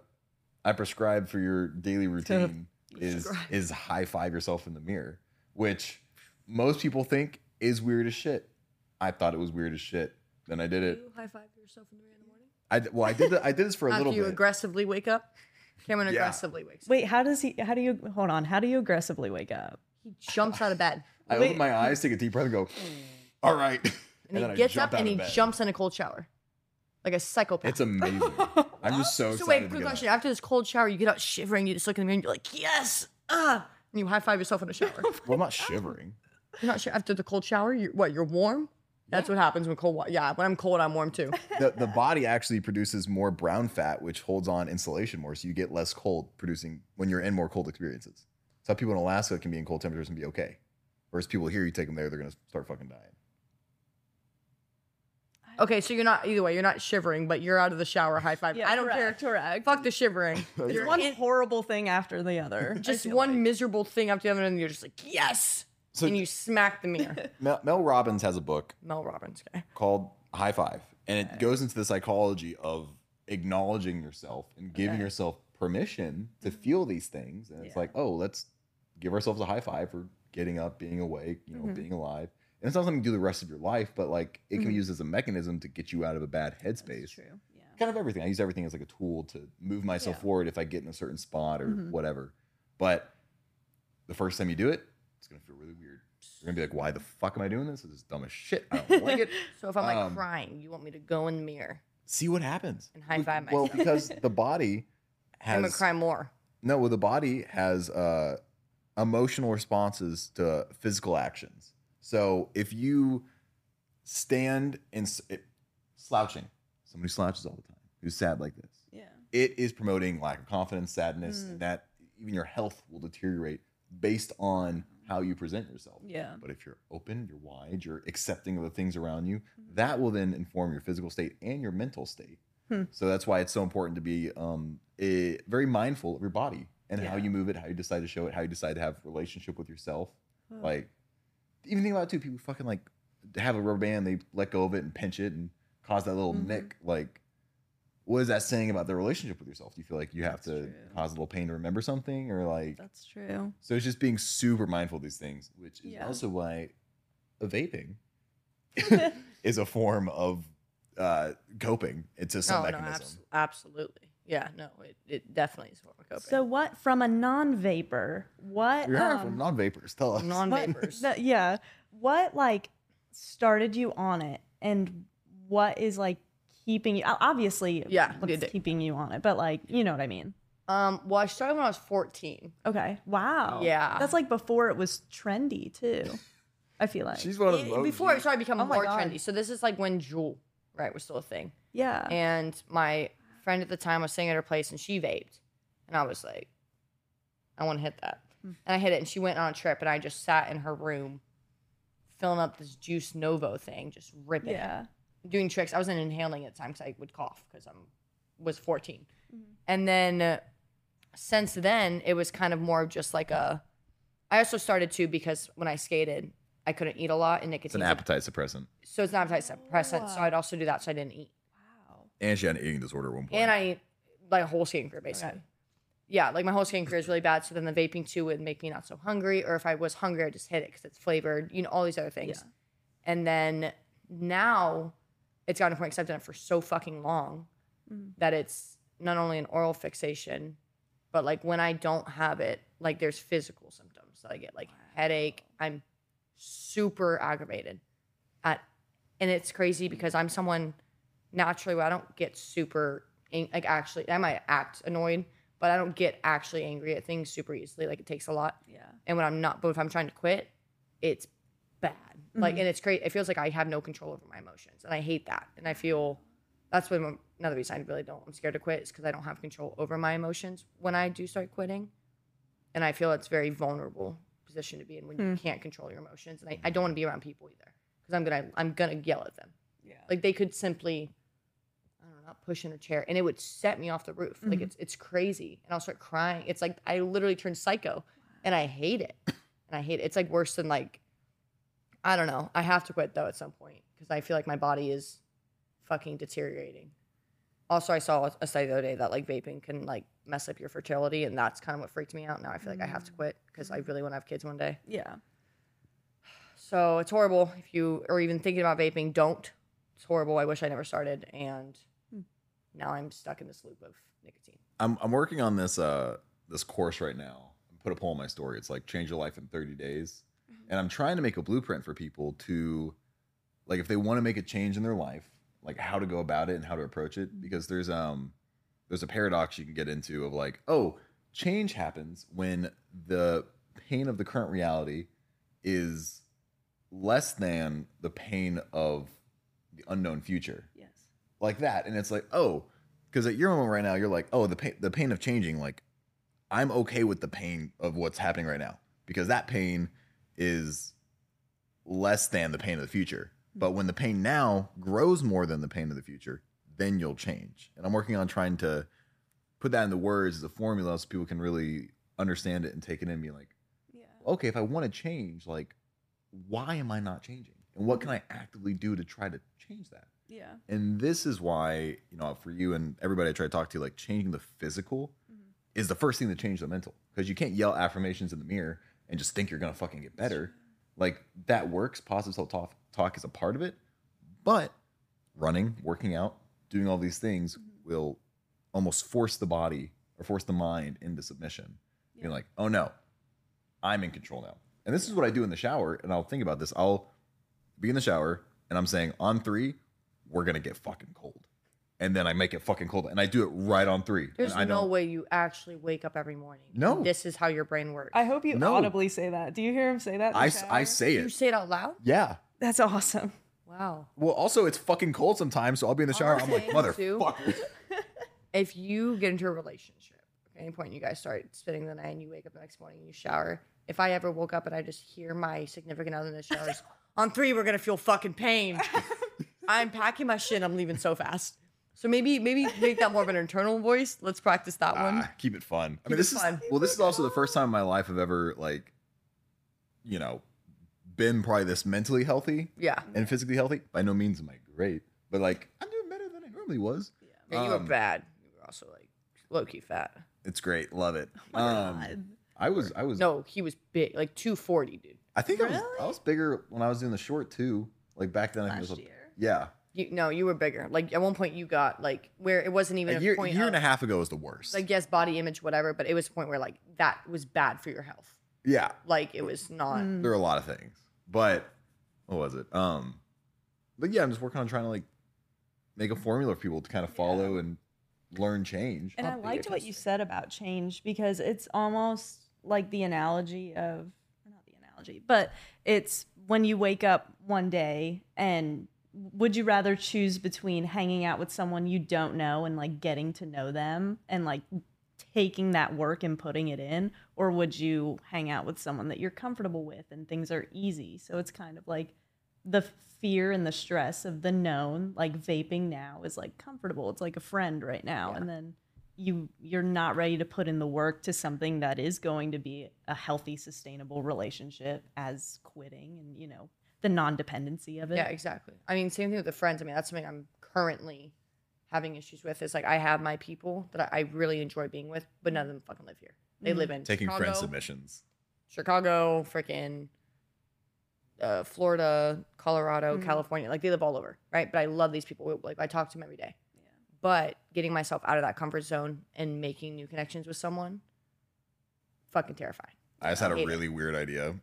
I prescribe for your daily [laughs] routine is is high five yourself in the mirror, which most people think is weird as shit. I thought it was weird as shit. Then I did it. You high five yourself in the mirror in the morning. I d- well, I did the, I did this for a [laughs] little bit. After little you bit. aggressively wake up. Cameron Yeah. aggressively wakes up. Wait, how does he how do you hold on? How do you aggressively wake up? He jumps out of bed. [sighs] I Wait. open my eyes, take a deep breath, and go, "All right," [laughs] And, then he gets jump up out and of he bed. jumps in a cold shower. Like a psychopath. It's amazing. [laughs] I'm just so, so excited. wait, to quick get question. up. After this cold shower, you get out shivering, you just look in the mirror and you're like, yes! Ah! And you high five yourself in the shower. Well, I'm not shivering. you're not sure after the cold shower, you're what, you're warm? That's what happens when cold water. Yeah, when I'm cold, I'm warm too. [laughs] the, the body actually produces more brown fat, which holds on insulation more, so you get less cold producing when you're in more cold experiences. So people in Alaska can be in cold temperatures and be okay, whereas people here, you take them there, they're gonna start fucking dying. Okay, so you're not either way. You're not shivering, but you're out of the shower. High five. I don't correct, care. Correct. Fuck the shivering. [laughs] It's one horrible thing after the other. Just one like. miserable thing after the other, and you're just like, yes. So- and you smack the mirror. [laughs] Mel, Mel Robbins has a book Mel Robbins guy. called High Five, and it goes into the psychology of acknowledging yourself and giving Okay. yourself permission to feel these things. And it's Yeah. like, oh, let's give ourselves a high five for getting up, being awake, you know, Mhm. being alive. And it's not something you do the rest of your life, but like it can be Mhm. used as a mechanism to get you out of a bad That's headspace. true. Yeah. Kind of everything. I use everything as like a tool to move myself Yeah. forward if I get in a certain spot or whatever. But the first time you do it, it's gonna feel really weird. You're gonna be like, why the fuck am I doing this? This is dumb as shit. I don't like it. [laughs] So if I'm like Um, crying, you want me to go in the mirror see what happens and high Be- five well myself? because [laughs] the body I'm gonna has cry more. no well the body has uh emotional responses to physical actions so if you stand in s- it- slouching somebody who slouches all the time who's sad like this Yeah. it is promoting lack of confidence sadness Mm. and that even your health will deteriorate based on how you present yourself Yeah. but if you're open, you're wide, you're accepting of the things around you, that will then inform your physical state and your mental state. Hmm. So that's why it's so important to be um, eh, very mindful of your body and how you move it, how you decide to show it, how you decide to have relationship with yourself. Oh. Like, even think about it too. People fucking like have a rubber band, they let go of it and pinch it and cause that little Mhm. nick. Like, what is that saying about the relationship with yourself? Do you feel like you have That's to true. cause a little pain to remember something, or like? That's true. So it's just being super mindful of these things, which is Yeah. also why a vaping [laughs] [laughs] is a form of uh, coping. It's just some Oh, no, mechanism. absolutely. Yeah, no, it, it definitely is a form of coping. So what from a non-vapor? What You're um, from non-vapors. Tell us. non-vapors. [laughs] that- yeah. What like started you on it and what is like keeping you obviously Yeah, what's keeping you on it, but like you know what I mean. um, well, I started when I was 14. Okay. Wow. Yeah. That's like before it was trendy too. I feel like. She's one of Eh, those. Before it started becoming Oh more God. trendy. So this is like when Juul, right, was still a thing. yeah. And my friend at the time was staying at her place and she vaped. And I was like, I want to hit that. Hmm. And I hit it and she went on a trip and I just sat in her room filling up this Juice Novo thing, just ripping it. yeah. Doing tricks. I wasn't inhaling at the time because I would cough because I'm was 14. Mhm. And then uh, since then, it was kind of more of just like a. I also started too because when I skated, I couldn't eat a lot and It's an appetite suppressant. So it's an appetite suppressant. So I'd also do that so I didn't eat. Wow. And she had an eating disorder at one point. And I like a whole skating career basically. Okay. Yeah, like my whole skating career is really bad. So then the vaping too would make me not so hungry, or if I was hungry, I just hit it because it's flavored. You know, all these other things. Yeah. And then now it's gotten to a point because I've done it for so fucking long Mhm. that it's not only an oral fixation, But like when I don't have it, like there's physical symptoms that I get, like headache. I'm super aggravated at, and it's crazy because I'm someone naturally where I don't get super like actually I might act annoyed, but I don't get actually angry at things super easily. Like it takes a lot. Yeah. And when I'm not, but if I'm trying to quit, it's bad. Like, Mhm. and it's great. It feels like I have no control over my emotions, and I hate that. And I feel that's when another reason I really don't. I'm scared to quit is because I don't have control over my emotions when I do start quitting, and I feel it's very vulnerable position to be in when you Hmm. can't control your emotions. And I, I don't want to be around people either because I'm gonna I'm gonna yell at them. Yeah. Like they could simply, I don't know, not push in a chair, and it would set me off the roof. Like Mhm. it's it's crazy, and I'll start crying. It's like I literally turn psycho, and I hate it. [coughs] And I hate it. It's like worse than like, I don't know. I have to quit though at some point because I feel like my body is fucking deteriorating. Also, I saw a study the other day that like vaping can like mess up your fertility, and that's kind of what freaked me out. Now I feel like I have to quit because I really want to have kids one day. Yeah. So it's horrible if you are even thinking about vaping. Don't. It's horrible. I wish I never started, and Hmm. now I'm stuck in this loop of nicotine. I'm I'm working on this uh this course right now. I put a poll in my story. It's like change your life in 30 days. And I'm trying to make a blueprint for people to like if they want to make a change in their life, like how to go about it and how to approach it because there's um there's a paradox you can get into of like, oh, change happens when the pain of the current reality is less than the pain of the unknown future Yes. like that and it's like oh because at your moment right now you're like oh the pain the pain of changing like i'm okay with the pain of what's happening right now because that pain is less than the pain of the future but when the pain now grows more than the pain of the future then you'll change and i'm working on trying to put that into words as a formula so people can really understand it and take it in and be like Yeah. okay if i want to change like why am i not changing and what can i actively do to try to change that Yeah. and this is why, you know, for you and everybody I try to talk to, like changing the physical mm-hmm. is the first thing to change the mental. Because you can't yell affirmations in the mirror and just think you're gonna fucking get better. Like that works. Positive self talk talk is a part of it. But running, working out, doing all these things mm-hmm. will almost force the body or force the mind into submission. Being like, oh no, I'm in control now. And this is what I do in the shower. And I'll think about this. I'll be in the shower and I'm saying on three, we're gonna get fucking cold. And then I make it fucking cold and I do it right on three. There's and I no way you actually wake up every morning. No. This is how your brain works. I hope you No. audibly say that. Do you hear him say that? I, the I, s- I shower? say you say it out loud? Yeah. That's awesome. Wow. Well, also it's fucking cold sometimes, so I'll be in the shower. I'm like, saying, motherfucker. [laughs] [laughs] If you get into a relationship, at any point you guys start spending the night and you wake up the next morning and you shower, if I ever woke up and I just hear my significant other in the showers, on three, we're gonna feel fucking pain. [laughs] I'm packing my shit, I'm leaving so fast. So maybe maybe make that more of an internal voice. Let's practice that one. Ah, keep it fun. I Keep mean, it this fun. is well, this is also the first time in my life I've ever like, you know, been probably this mentally healthy Yeah. and physically healthy. By no means am I great, but like I'm doing better than I normally was. Yeah, you were Um, bad. You were also like low key fat. It's great, love it. Oh my um, God. I was, I was, No, he was big, like 240, dude. I think I was, I was bigger when I was doing the short too. Like back then, I think it Last was, a- year. yeah, You no, you were bigger. Like at one point you got like where it wasn't even a a, year, point year of, and a half ago was the worst. like yes, body image, whatever, but it was a point where like that was bad for your health. yeah, Like it was not. Mm. there are a lot of things, but what was it? Um, but yeah, I'm just working on trying to like make a formula for people to kind of follow and learn change. And I Not big liked what you said about change because it's almost like the analogy of, not the analogy, but it's when you wake up one day and would you rather choose between hanging out with someone you don't know and like getting to know them and like taking that work and putting it in or would you hang out with someone that you're comfortable with and things are easy so it's kind of like the fear and the stress of the known like vaping now is like comfortable it's like a friend right now Yeah. and then you you're not ready to put in the work to something that is going to be a healthy sustainable relationship as quitting and you know the non-dependency of it Yeah, exactly. I mean, same thing with the friends. I mean, that's something I'm currently having issues with. Is like I have my people that I, I really enjoy being with, but none of them fucking live here. They Mhm. live in Taking Chicago, friend submissions. Chicago, freaking uh, Florida, Colorado, Mhm. California. Like they live all over, right? But I love these people. Like I talk to them every day. Yeah. But getting myself out of that comfort zone and making new connections with someone fucking terrifying. I just had a hate it. really weird idea.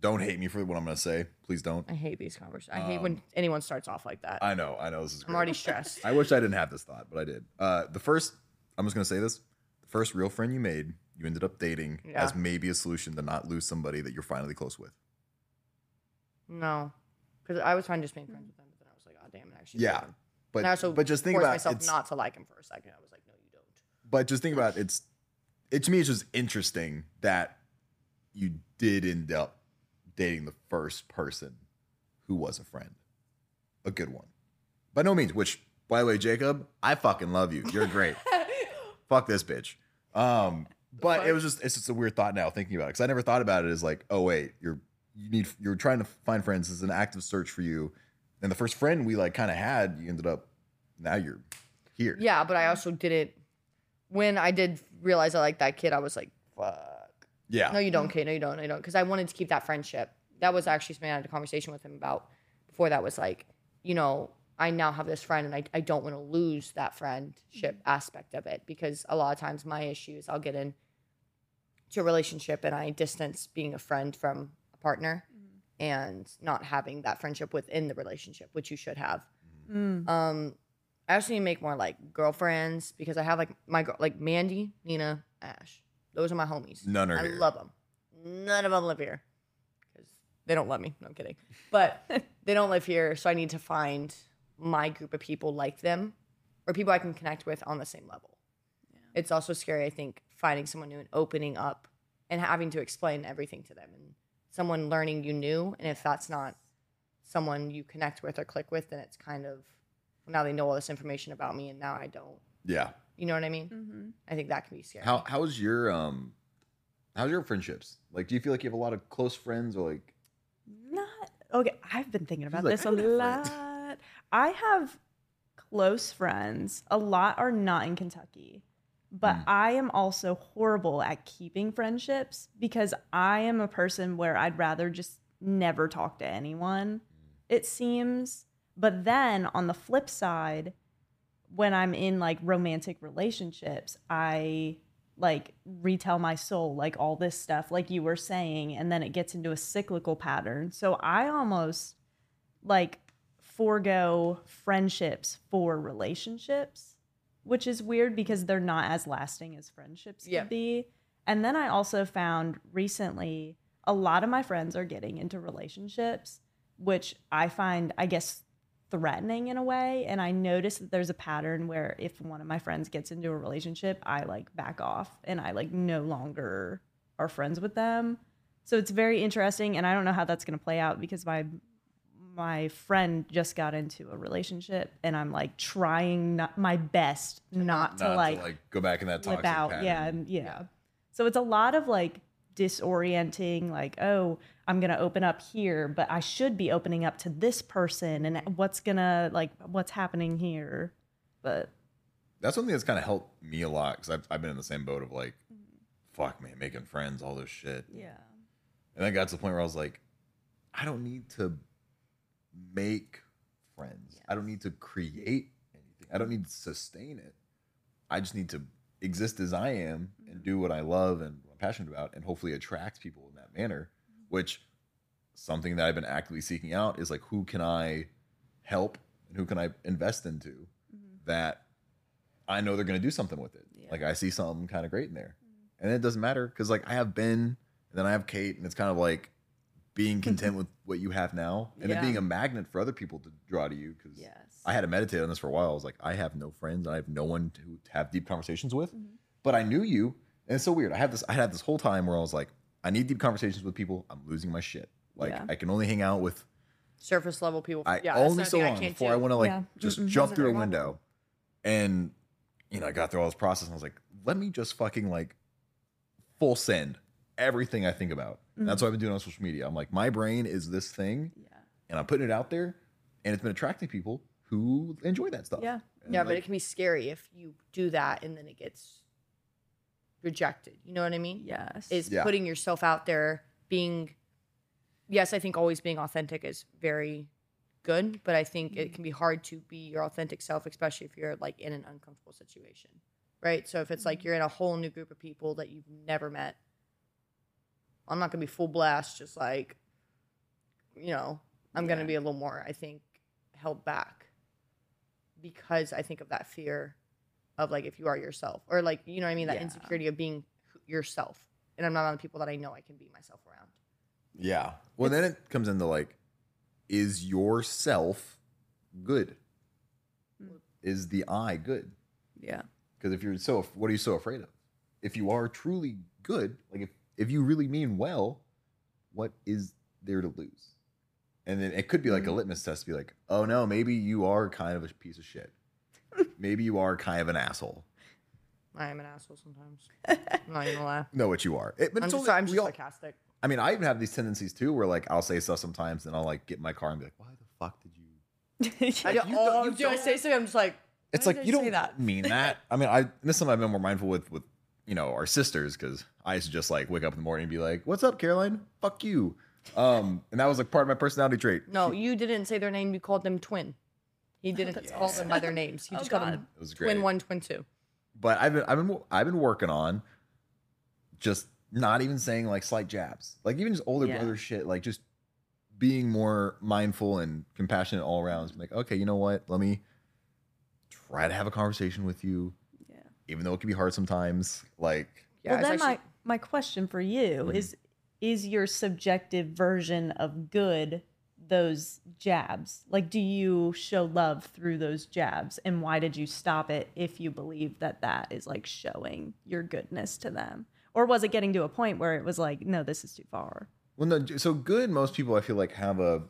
Don't hate me for what I'm gonna say. Please don't. I hate these conversations. I hate when anyone starts off like that. Um, I know, I know this is I'm great. already [laughs] stressed. I wish I didn't have this thought, but I did. Uh, the first, I'm just gonna say this: the first real friend you made, you ended up dating Yeah. as maybe a solution to not lose somebody that you're finally close with. No, because I was fine just being friends with him, but then I was like, oh damn, it actually Yeah, but and I also but just think forced about myself it's, not to like him for a second. I was like, no, you don't. But just think about it, it's it to me. It's just interesting that you did end up dating the first person who was a friend, a good one. By no means. Which, by the way, Jacob, I fucking love you. You're great. [laughs] Fuck this bitch. Um, but it was just it's just a weird thought now thinking about it because I never thought about it as like, oh wait, you're you need you're trying to find friends. It's an active search for you. And the first friend we like kind of had, you ended up now you're here. Yeah, but I also didn't. When I did realize I liked that kid, I was like, fuck. Yeah. No, you don't, Kate. No, you don't. No, you don't. Because I wanted to keep that friendship. That was actually something I had a conversation with him about before that was like, you know, I now have this friend and I, I don't want to lose that friendship aspect of it because a lot of times my issue is I'll get in to a relationship and I distance being a friend from a partner and not having that friendship within the relationship, which you should have. Mm. Um, I also need to make more like girlfriends because I have like my girl, like Mandy, Nina, Ash. Those are my homies. None are I here. love them. None of them live here because they don't love me. No, I'm kidding. But [laughs] they don't live here, so I need to find my group of people like them or people I can connect with on the same level. It's also scary, I think, finding someone new and opening up and having to explain everything to them and someone learning you new. And if that's not someone you connect with or click with, then it's kind of now they know all this information about me and now I don't. Yeah. You know what I mean? Mhm. I think that can be scary. How how's your um how's your friendships? Like do you feel like you have a lot of close friends or like Not okay. I've been thinking about this I a don't have lot. I have close friends. A lot are not in Kentucky, but Mm. I am also horrible at keeping friendships because I am a person where I'd rather just never talk to anyone. It seems. But then on the flip side, when I'm in like romantic relationships, I like retell my soul, like all this stuff, like you were saying, and then it gets into a cyclical pattern. So I almost like forego friendships for relationships, which is weird because they're not as lasting as friendships Yeah. could be. And then I also found recently a lot of my friends are getting into relationships, which I find, I guess, threatening in a way. And I notice that there's a pattern where if one of my friends gets into a relationship, I like back off and I like no longer are friends with them. So it's very interesting. And I don't know how that's going to play out because my my friend just got into a relationship and I'm like trying not, my best not, to not like to like go back in that toxic out. pattern? Yeah, and yeah. So it's a lot of like disorienting, like, oh, I'm gonna open up here, but I should be opening up to this person and what's gonna like what's happening here. But That's something that's kind of helped me a lot because I've, I've been in the same boat of like, fuck man, making friends, all this shit. yeah. And I got to the point where I was like, I don't need to make friends. I don't need to create anything. I don't need to sustain it. I just need to exist as I am and mm-hmm. do what I love and passionate about and hopefully attract people in that manner, which something that I've been actively seeking out is like who can I help and who can I invest into that I know they're going to do something with it. Like I see something kind of great in there. And it doesn't matter because like I have Ben and then I have Kate and it's kind of like being content [laughs] with what you have now and Yeah. it being a magnet for other people to draw to you because Yes. I had to meditate on this for a while. I was like, I have no friends. I have no one to have deep conversations with. Mm-hmm. But I knew you, and it's so weird. I had this. I had this whole time where I was like, I need deep conversations with people. I'm losing my shit. Like Yeah. I can only hang out with Surface level people. I yeah, only another so thing long can't before do. I want to like Yeah. just Mm-mm. jump through a window. And you know, I got through all this process and I was like, let me just fucking like full send everything I think about. And that's mm. what I've been doing on social media. I'm like, my brain is this thing, Yeah. and I'm putting it out there, and it's been attracting people who enjoy that stuff. Yeah. And, Yeah, but it can be scary if you do that and then it gets rejected. You know what I mean? Yes. Is Yeah. putting yourself out there, being, yes, I think always being authentic is very good, but I think it mm-hmm. can be hard to be your authentic self, especially if you're like in an uncomfortable situation, right? So if it's like mm-hmm. you're in a whole new group of people that you've never met I'm not gonna be full blast, just like, you know, I'm gonna be a little more, I think, held back because I think of that fear of like if you are yourself or like you know what I mean that Yeah. insecurity of being yourself, and I'm not on the people that I know I can be myself around. Yeah. Well, then it comes into like, is yourself good? Hmm. Is the I good? Yeah. Because if you're so, what are you so afraid of? If you are truly good, like if, if you really mean well, what is there to lose? And then it could be like a mm. litmus test to be like, oh no, maybe you are kind of a piece of shit. Maybe you are kind of an asshole. I am an asshole sometimes. I'm not even gonna lie. Know what you are. It, but I'm it's just, only- I'm just all- sarcastic. I mean, I even have these tendencies too, where like I'll say stuff sometimes, and I'll like get in my car and be like, "Why the fuck did you?" [laughs] I you do, don't- oh, you do I don't- say something? I'm just like, It's like you don't that. mean that. [laughs] I mean, I this is something I've been more mindful with with you know our sisters because I used to just like wake up in the morning and be like, "What's up, Caroline? Fuck you." Um, and that was like part of my personality trait. No, you didn't say their name. You called them twin. He didn't call them by their names. He Oh, just called God. them It was great. twin one, twin two. but I've been I've been I've been working on just not even saying like slight jabs, like even just older Yeah. brother shit, like just being more mindful and compassionate all around. Like, okay, you know what? Let me try to have a conversation with you, Yeah. even though it can be hard sometimes. Like, Yeah, well, it's then actually- my my question for you is: Is your subjective version of good those jabs? Like, do you show love through those jabs, and why did you stop it if you believe that that is like showing your goodness to them, or was it getting to a point where it was like, no, this is too far? Well, no. So good. Most people, I feel like, have a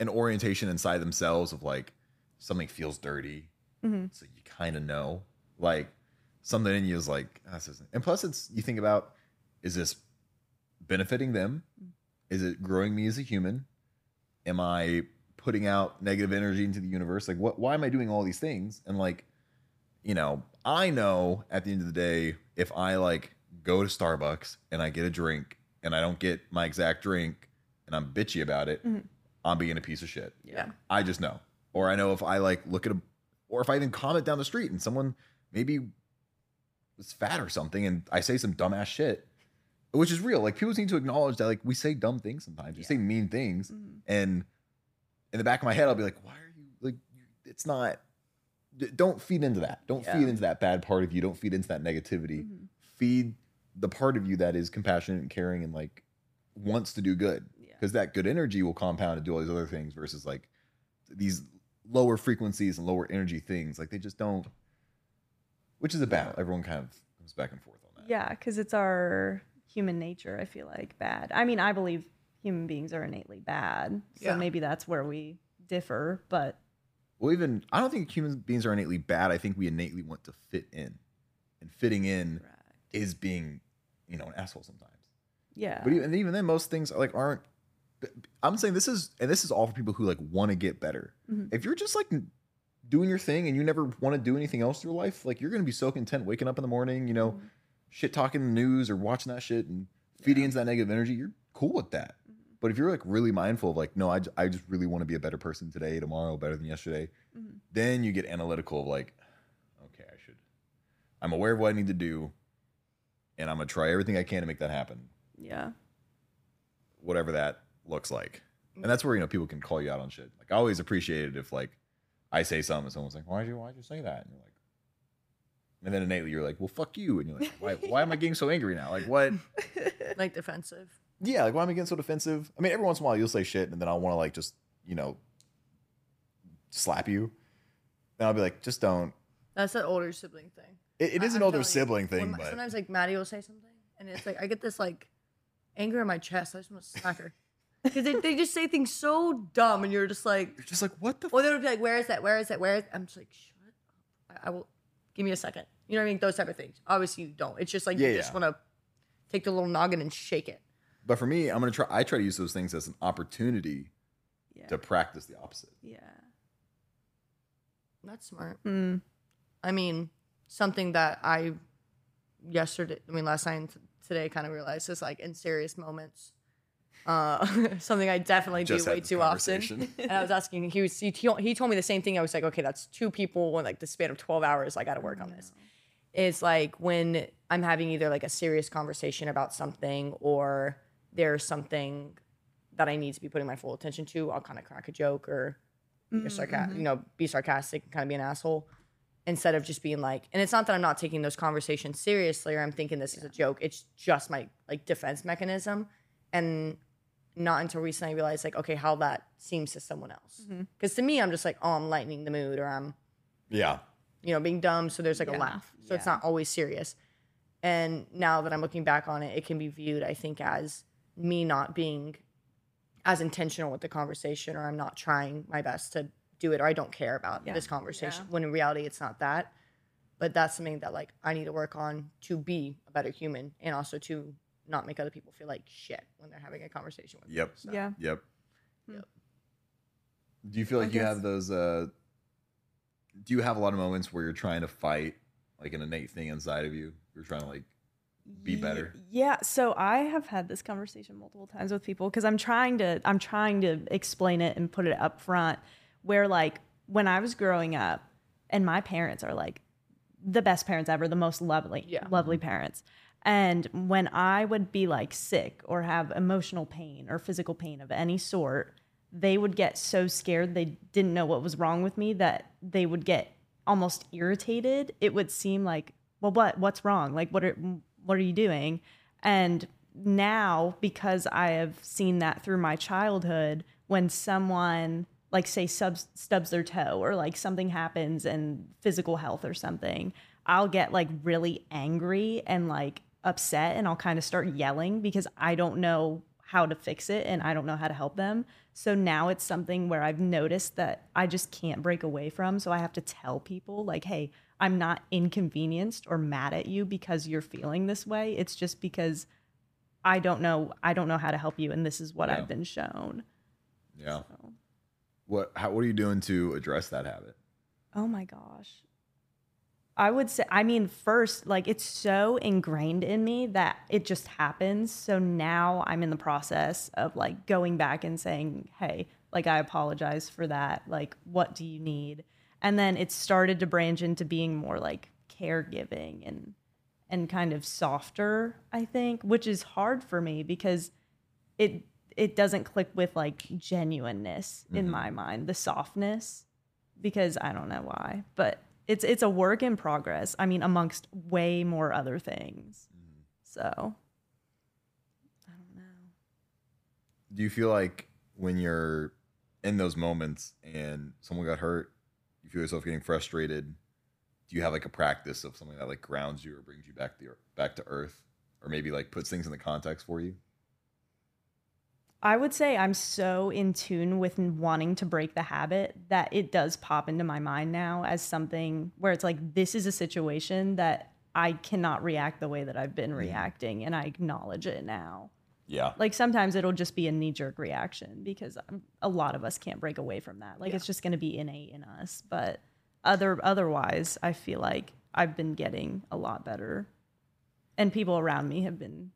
an orientation inside themselves of like something feels dirty, Mhm. so you kind of know, like something in you is like, ah, this isn't. And plus, it's you think about, is this benefiting them? Is it growing me as a human? Am I putting out negative energy into the universe? Like, what? Why am I doing all these things? And like, you know, I know at the end of the day, if I like go to Starbucks and I get a drink and I don't get my exact drink and I'm bitchy about it, Mhm. I'm being a piece of shit. Yeah. I just know. Or I know if I like look at a, or if I even comment down the street and someone maybe was fat or something and I say some dumbass shit, which is real. Like people need to acknowledge that like we say dumb things sometimes. We Yeah. say mean things. Mhm. And in the back of my head, I'll be like, why are you like, it's not, don't feed into that. Don't Yeah. feed into that bad part of you. Don't feed into that negativity. Mhm. Feed the part of you that is compassionate and caring and like wants to do good Yeah. because that good energy will compound and do all these other things versus like these lower frequencies and lower energy things like they just don't which is a battle everyone kind of comes back and forth on that Yeah, because it's our human nature. I feel like bad. I mean, I believe human beings are innately bad, so Yeah. maybe that's where we differ. But well even i don't think human beings are innately bad i think we innately want to fit in and fitting in is being you know an asshole sometimes yeah, but even, and even then most things like aren't i'm saying this is and this is all for people who like want to get better Mhm. if you're just like doing your thing and you never want to do anything else in your life like you're gonna be so content waking up in the morning you know Mhm. Shit talking the news or watching that shit and feeding into that negative energy you're cool with that Mhm. but if you're like really mindful of like no I, I just really want to be a better person today tomorrow better than yesterday Mhm. then you get analytical of like okay i should i'm aware of what i need to do and i'm gonna try everything i can to make that happen yeah, whatever that looks like. And that's where you know people can call you out on shit. Like I always appreciate it if like I say something and someone's like, "Why'd you why'd you say that?" And you're like, and then innately you're like, "Well, fuck you," and you're like, "Why [laughs] why am I getting so angry now? Like what?" [laughs] like defensive. Yeah, like why am I getting so defensive? I mean, every once in a while you'll say shit and then I'll want to like just you know slap you, and I'll be like, "Just don't." That's that older sibling thing. It, it I- is an I'm older you, sibling when thing, but sometimes like Maddie will say something, and it's like I get this like anger in my chest. I just want to smack her because they, they just say things so dumb, and you're just like, you're just like, "What the?" or they'll be like, "Where is that? Where is that? Where is?" I'm just like, "Shut up! I, I will give me a second. You know what I mean? Those type of things. Obviously, you don't. It's just like Yeah, you just yeah. want to take the little noggin and shake it. But for me, I'm gonna try. I try to use those things as an opportunity yeah, to practice the opposite. yeah. That's smart. Mm. I mean, something that I yesterday, I mean, last night and t- today kind of realized is like in serious moments. Uh, [laughs] something I definitely Just do way too often. [laughs] and I was asking, he was he, he told me the same thing. I was like, okay, that's two people in like the span of twelve hours. I got to work on this. It's like when I'm having either like a serious conversation about something or there's something that I need to be putting my full attention to, I'll kind of crack a joke or be mm-hmm, sarca- mm-hmm. you know, be sarcastic and kind of be an asshole instead of just being like, and it's not that I'm not taking those conversations seriously or I'm thinking this is a joke. It's just my like defense mechanism. And not until recently I realized like, okay, how that seems to someone else. Mm-hmm. Because to me, I'm just like, oh, I'm lightening the mood or I'm Yeah. You know, being dumb. So there's like a laugh. So it's not always serious. And now that I'm looking back on it, it can be viewed, I think, as me not being as intentional with the conversation or I'm not trying my best to do it or I don't care about Yeah. this conversation. Yeah. When in reality, it's not that. But that's something that like I need to work on to be a better human and also to not make other people feel like shit when they're having a conversation with me. Yep. So, Yeah. Yep. Yep. Do you feel like you guess- have those uh do you have a lot of moments where you're trying to fight like an innate thing inside of you? You're trying to like be better. Yeah, so I have had this conversation multiple times with people because I'm trying to I'm trying to explain it and put it up front where like when I was growing up and my parents are like the best parents ever, the most lovely, Yeah. lovely parents. And when I would be like sick or have emotional pain or physical pain of any sort, they would get so scared they didn't know what was wrong with me that they would get almost irritated. It would seem like, well, what what's wrong? Like, what are what are you doing? And now, because I have seen that through my childhood, when someone like say stubs their toe or like something happens in physical health or something, I'll get like really angry and like upset and I'll kind of start yelling because I don't know how to fix it and I don't know how to help them. So now it's something where I've noticed that I just can't break away from. So I have to tell people, like, hey, I'm not inconvenienced or mad at you because you're feeling this way. It's just because I don't know I don't know how to help you and this is what Yeah. I've been shown. Yeah. So, What how what are you doing to address that habit? oh my gosh. I would say I mean first like it's so ingrained in me that it just happens. So now I'm in the process of like going back and saying, "Hey, like I apologize for that. Like what do you need?" And then it started to branch into being more like caregiving and and kind of softer, I think, which is hard for me because it it doesn't click with like genuineness in mm-hmm. my mind, the softness because I don't know why, but it's it's a work in progress. I mean, amongst way more other things. So I don't know. Do you feel like when you're in those moments and someone got hurt, you feel yourself getting frustrated? Do you have like a practice of something that like grounds you or brings you back the back to earth, or maybe like puts things in the context for you? I would say I'm so in tune with wanting to break the habit that it does pop into my mind now as something where it's like this is a situation that I cannot react the way that I've been reacting and I acknowledge it now. Yeah. Like sometimes it'll just be a knee jerk reaction because um, a lot of us can't break away from that. Like it's just going to be innate in us. But other otherwise, I feel like I've been getting a lot better, and people around me have been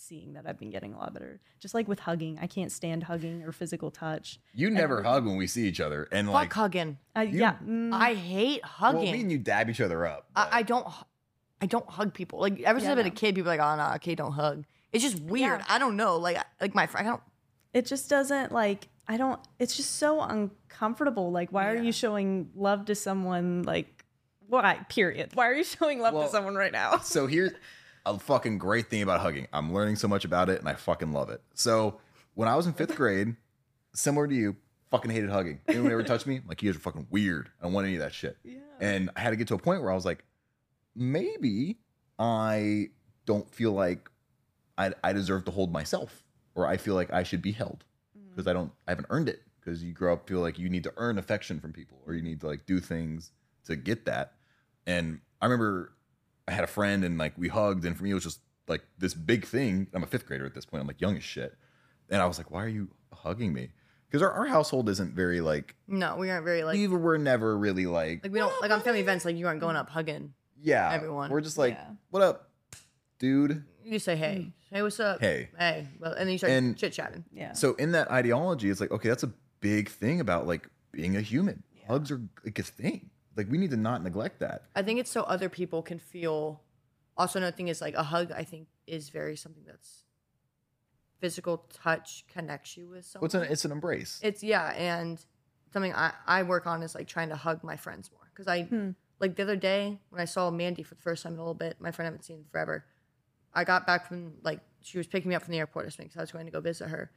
seeing that I've been getting a lot better. Just like with hugging, I can't stand hugging or physical touch. You never hug when we see each other, and Fuck like, hugging. I, yeah, mm, I hate well, hugging. me and you dab each other up. I, I don't I don't hug people. Like ever since Yeah, I've been a kid, people are like, oh no, okay, don't hug. It's just weird. Yeah. I don't know. Like like my friend, I don't. it just doesn't like. I don't. It's just so uncomfortable. Like, why are you showing love to someone? Like, why? Period. Why are you showing love Well, to someone right now? so here's a fucking great thing about hugging. I'm learning so much about it and I fucking love it. So when I was in fifth grade, similar to you, fucking hated hugging. Anyone ever touched me? I'm like, you guys are fucking weird. I don't want any of that shit. Yeah. And I had to get to a point where I was like, maybe I don't feel like I, I deserve to hold myself or I feel like I should be held mm. because I don't, I haven't earned it because you grow up feel like you need to earn affection from people or you need to like do things to get that. And I remember I had a friend and like we hugged, and for me it was just like this big thing. I'm a fifth grader at this point. I'm like young as shit, and I was like, "Why are you hugging me?" Because our, our household isn't very like No, we aren't very like we were never really like, like we don't like on family events. Like you aren't going up hugging. yeah everyone. We're just like, Yeah. "What up, dude?" You just say hey, hmm. hey, what's up? Hey. hey. Well, and then you start And- chit chatting. Yeah. So in that ideology, it's like, okay, that's a big thing about like being a human. Hugs are like a thing. Like we need to not neglect that. I think it's so other people can feel. Also, another thing is like a hug. I think is very something that's physical touch connects you with someone. Well, it's an it's an embrace. It's yeah, and something I I work on is like trying to hug my friends more because I Hmm. like the other day when I saw Mandy for the first time in a little bit. My friend I haven't seen in forever. I got back from like she was picking me up from the airport or something because I was going to go visit her,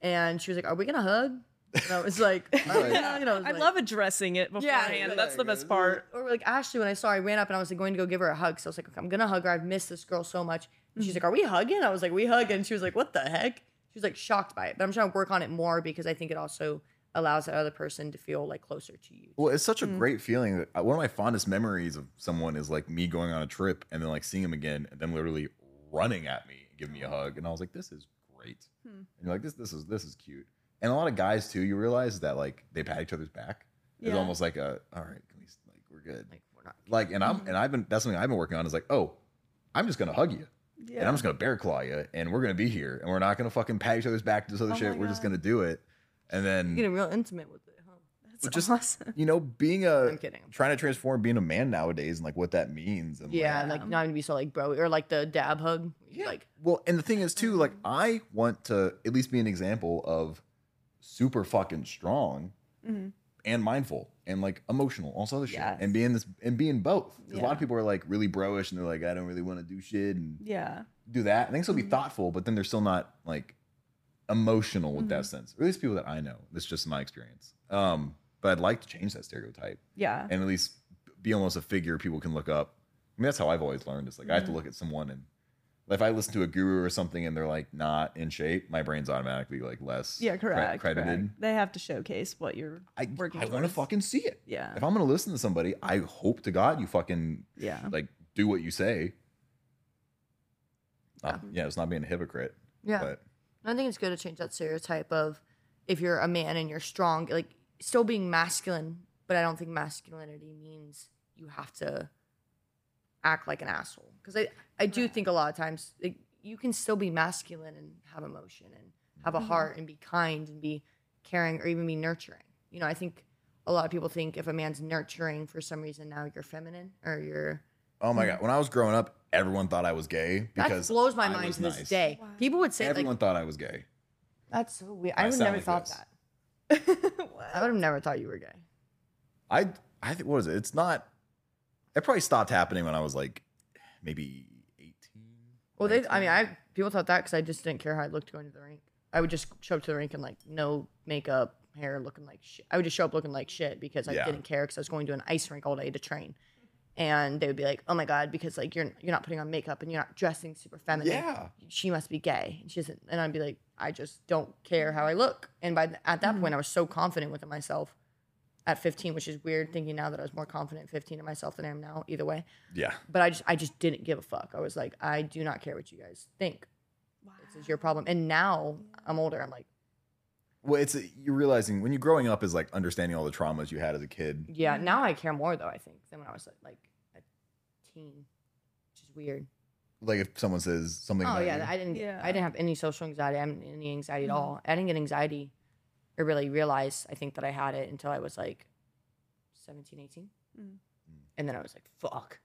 and she was like, "Are we gonna hug?" And I was like, "Are we gonna hug?" And I, was I like- love addressing it beforehand. That's the best part. or like Ashley, when I saw her, I ran up and I was like going to go give her a hug. So I was like, okay, I'm gonna hug her. I've missed this girl so much. And she's like, Are we hugging? I was like, We hugging. She was like, What the heck? She was like shocked by it. But I'm trying to work on it more because I think it also allows that other person to feel like closer to you. Well, it's such a Mm. great feeling. That, uh, one of my fondest memories of someone is like me going on a trip and then like seeing him again and then literally running at me and giving me a hug. And I was like, this is great. Hmm. And you're like, this this is this is cute. And a lot of guys too, you realize that like they pat each other's back. It's Yeah. almost like a all right, can we like we're good. Like we're not Like and I'm Mm-hmm. and I've been that's something I've been working on is like, oh, I'm just gonna hug you. Yeah. And I'm just gonna bear claw you and we're gonna be here and we're not gonna fucking pat each other's back to this other Oh shit. my We're just God. gonna do it. And then getting real intimate with it, huh? That's just- awesome. you know, being a I'm kidding. trying to transform being a man nowadays and like what that means. And Yeah, like, like not even be so like bro or like the dab hug. Like well, and the thing is too, like I want to at least be an example of super fucking strong Mhm. and mindful and like emotional, all this other shit, Yes. and being this and being both. 'Cause A lot of people are like really bro-ish and they're like, I don't really want to do shit and Yeah. do that. I think still Mm-hmm. be thoughtful, but then they're still not like emotional with Mm-hmm. that sense. Or at least people that I know. That's just my experience. Um, but I'd like to change that stereotype Yeah. and at least be almost a figure people can look up. I mean, that's how I've always learned. It's like I have Mm-hmm. to look at someone and if I listen to a guru or something and they're like not in shape, my brain's automatically like less yeah, cre- correct. credited. correct. They have to showcase what you're I, working I want to fucking see it. Yeah. If I'm gonna listen to somebody, I hope to God you fucking Yeah. like do what you say. Not- yeah, it's not being a hypocrite. yeah. But I think it's good to change that stereotype of if you're a man and you're strong, like still being masculine, but I don't think masculinity means you have to act like an asshole. Because I, I do think a lot of times like, you can still be masculine and have emotion and have a heart and be kind and be caring or even be nurturing. You know, I think a lot of people think if a man's nurturing for some reason now you're feminine or you're oh my god, when I was growing up, everyone thought I was gay Mm. that because blows my I mind was to this nice. day. People would say that Everyone like thought I was gay. that's so weird. I I would sound never like thought this. that. [laughs] I would have never thought you were gay. I I think what is it? It's not. It probably stopped happening when I was like maybe eighteen. Well, they, I mean, I people thought that because I just didn't care how I looked going to the rink. I would just show up to the rink and like no makeup, hair, looking like shit. I would just show up looking like shit because I Yeah. didn't care because I was going to an ice rink all day to train. And they would be like, "Oh my god," because like you're you're not putting on makeup and you're not dressing super feminine. Yeah. she must be gay. And she isn't. And I'd be like, I just don't care how I look. And by th- at that hmm. point, I was so confident within myself at 15, which is weird thinking now that I was more confident at 15 in myself than I am now. Either way, Yeah. but I just I just didn't give a fuck. I was like, I do not care what you guys think. This is your problem. And now I'm older. I'm like, Well, it's you're realizing when you're growing up is like understanding all the traumas you had as a kid. yeah. Now I care more though. I think than when I was like a teen, which is weird. Like if someone says something. Oh about yeah, you. I didn't. Yeah. I didn't have any social anxiety. I didn't any anxiety at mm-hmm. all. I didn't get anxiety, or really realize. I think that I had it until I was like 17, 18. Mm. and then I was like, fuck,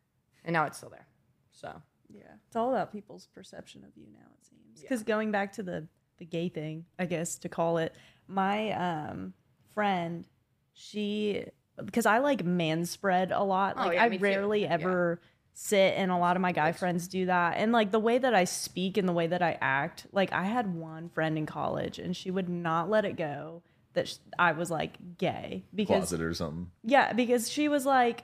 and now it's still there. So Yeah, it's all about people's perception of you now. It seems because going back to the the gay thing, I guess to call it, my um friend, she because I like man spread a lot. Oh, Like yeah, I me too. rarely Yeah. Sit, and a lot of my guy friends do that. And like the way that I speak and the way that I act, like I had one friend in college, and she would not let it go that sh- I was like gay because closet or something. yeah, because she was like,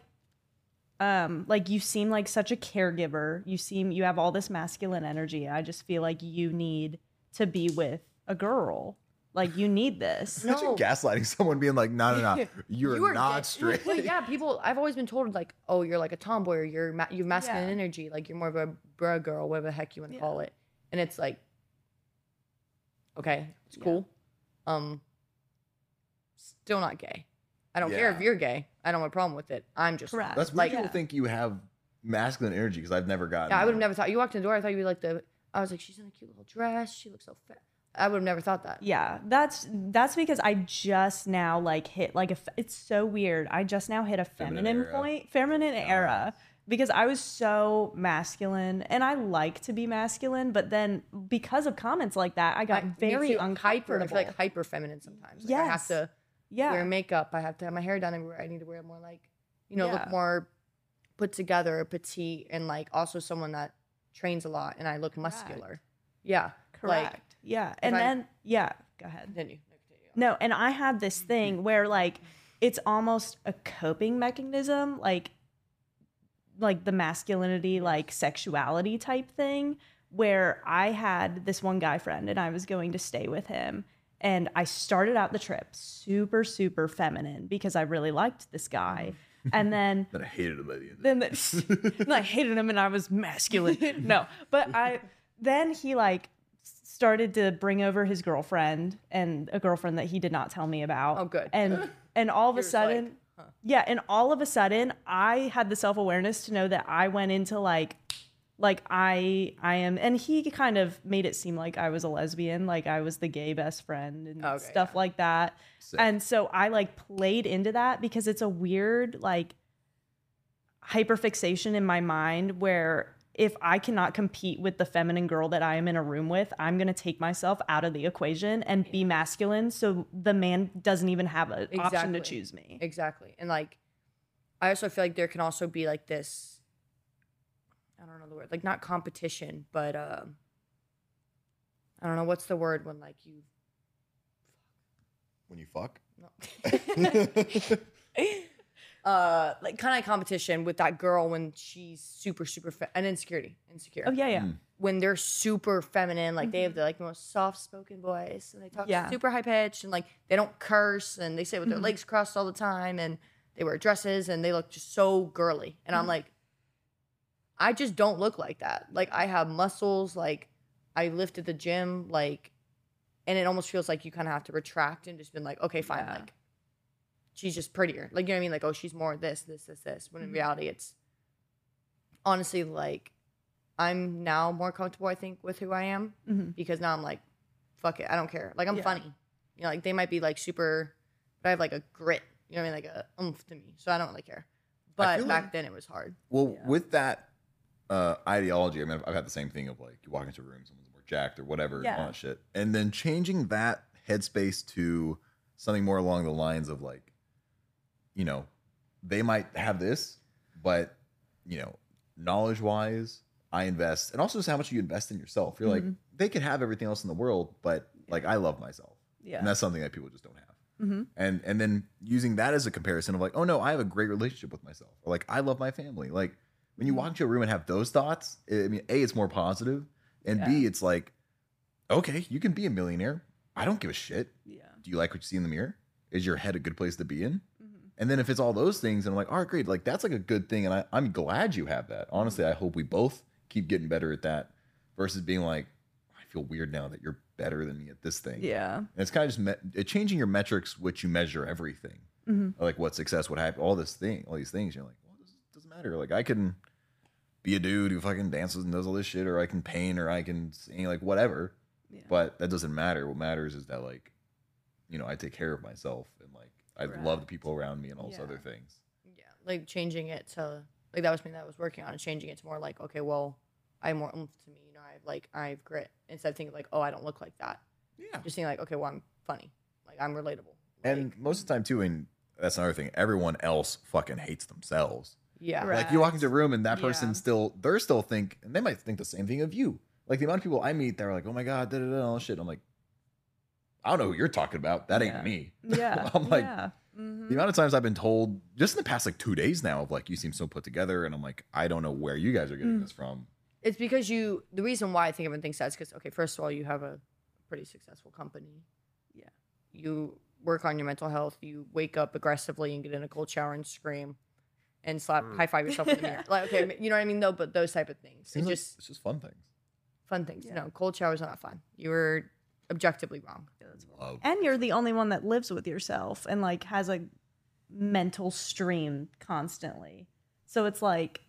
um, like you seem like such a caregiver. You seem you have all this masculine energy. I just feel like you need to be with a girl. Like you need this. No. Imagine gaslighting someone, being like, "No, no, no, [laughs] you're You are not gay. straight." Well, yeah, people. I've always been told like, oh, you're like a tomboy, or you're ma- you have masculine Yeah. energy, like you're more of a bra girl, whatever the heck you want to Yeah. call it. And it's like, okay, it's Yeah. cool. Um, still not gay. I don't care if you're gay. I don't have a problem with it. I'm just Correct. That's like. like people Yeah. think you have masculine energy because I've never gotten. Yeah, I would have never thought. You walked in the door. I thought you'd be like the. I was like, she's in a cute little dress. She looks so fat. I would have never thought that. Yeah, that's that's because I just now like hit like a. f- It's so weird. I just now hit a Feminine feminine point, feminine era, because I was so masculine and I like to be masculine, but then because of comments like that, I got I- very too. uncomfortable. hyper. I feel like hyper feminine sometimes. Like, I have to yeah. wear makeup. I have to have my hair done everywhere. I need to wear more like, you know, Yeah. look more put together, petite, and like also someone that trains a lot, and I look muscular. Yeah, Correct. Like, yeah. And I- then yeah, go ahead. continue. No, continue. No, and I had this thing where like it's almost a coping mechanism, like like the masculinity, like sexuality type thing, where I had this one guy friend and I was going to stay with him. And I started out the trip super, super feminine because I really liked this guy. Mm. And then [laughs] That I hated it by the end. then the, [laughs] and I hated him and I was masculine. [laughs] No, but I then he like started to bring over his girlfriend and a girlfriend that he did not tell me about. Oh, good. And [laughs] and all of a You're like, sudden, yeah, and all of a sudden, I had the self awareness to know that I went into like like I I am and he kind of made it seem like I was a lesbian, like I was the gay best friend and Okay, stuff yeah. like that. Sick. And so I like played into that because it's a weird like hyperfixation in my mind where if I cannot compete with the feminine girl that I am in a room with, I'm going to take myself out of the equation and be masculine so the man doesn't even have an option to choose me. Exactly. And like, I also feel like there can also be like this. I don't know the word, like not competition, but um, I don't know what's the word when like you when you fuck. no. [laughs] [laughs] [laughs] uh like kind of competition with that girl when she's super super fe- and insecurity insecure Oh yeah, yeah. Mm. when they're super feminine like they have the like most soft spoken voice and they talk Yeah. super high pitched and like they don't curse and they sit with their legs crossed all the time and they wear dresses and they look just so girly and i'm like i just don't look like that like i have muscles like i lift at the gym like and it almost feels like you kind of have to retract and just been like okay fine Yeah. like she's just prettier. Like you know what i mean? Like oh she's more this this this this. When in Mhm. reality it's honestly like i'm now more comfortable i think with who i am Mhm. because now i'm like fuck it i don't care. Like i'm Yeah. funny. You know like they might be like super but i have like a grit. You know what i mean? Like a oomph to me. So i don't really care. But back like- then it was hard. Well, Yeah. with that uh, ideology, I mean, I've, I've had the same thing of like you walk into a room, someone's more jacked or whatever, and all Yeah. that shit, and then changing that headspace to something more along the lines of like, you know, they might have this, but you know, knowledge wise, I invest, and also just how much you invest in yourself. You're like, Mhm. they could have everything else in the world, but like I love myself, Yeah. and that's something that people just don't have Mhm. and and then using that as a comparison of like oh no i have a great relationship with myself or like i love my family like when you walk into a room and have those thoughts i mean a it's more positive and b it's like okay you can be a millionaire i don't give a shit Yeah. do you like what you see in the mirror is your head a good place to be in. And then if it's all those things and i'm like all right great like that's like a good thing and I, i'm glad you have that honestly i hope we both keep getting better at that versus being like i feel weird now that you're better than me at this thing Yeah. and it's kind of just me- changing your metrics, which you measure everything, Mhm. like what success, what happened, all this thing, all these things. You're like, well, this doesn't matter. Like I can be a dude who fucking dances and does all this shit, or I can paint, or I can sing, like whatever. Yeah. But that doesn't matter. What matters is that like, you know, I take care of myself and like I love the people around me and all those Yeah. other things. yeah like changing it to like that was something that i was working on and changing it to more like okay well i have more oomph to me you know i have like i have grit instead of thinking like oh i don't look like that Yeah. just thinking like okay well i'm funny like i'm relatable And Like, most of the time too, and that's another thing. Everyone else fucking hates themselves. yeah Right. Like you walk into a room and that Yeah. person still they're still think and they might think the same thing of you. Like the amount of people I meet, they're like, "Oh my god, da da da," all this shit. I'm like, I don't know who you're talking about. That ain't Yeah. me. [laughs] Yeah. I'm like, yeah. Mhm. the amount of times I've been told just in the past like two days now of like, you seem so put together, and I'm like, I don't know where you guys are getting Mm. this from. it's because you the reason why i think everyone thinks that is because okay first of all you have a pretty successful company Yeah. you work on your mental health you wake up aggressively and get in a cold shower and scream and slap Mm. high five yourself in the mirror like okay [laughs] you know what i mean though but those type of things it's Seems like just it's just fun things. fun things Yeah. no cold showers are not fun you were objectively wrong Love. And you're the only one that lives with yourself and like has a mental stream constantly. So it's like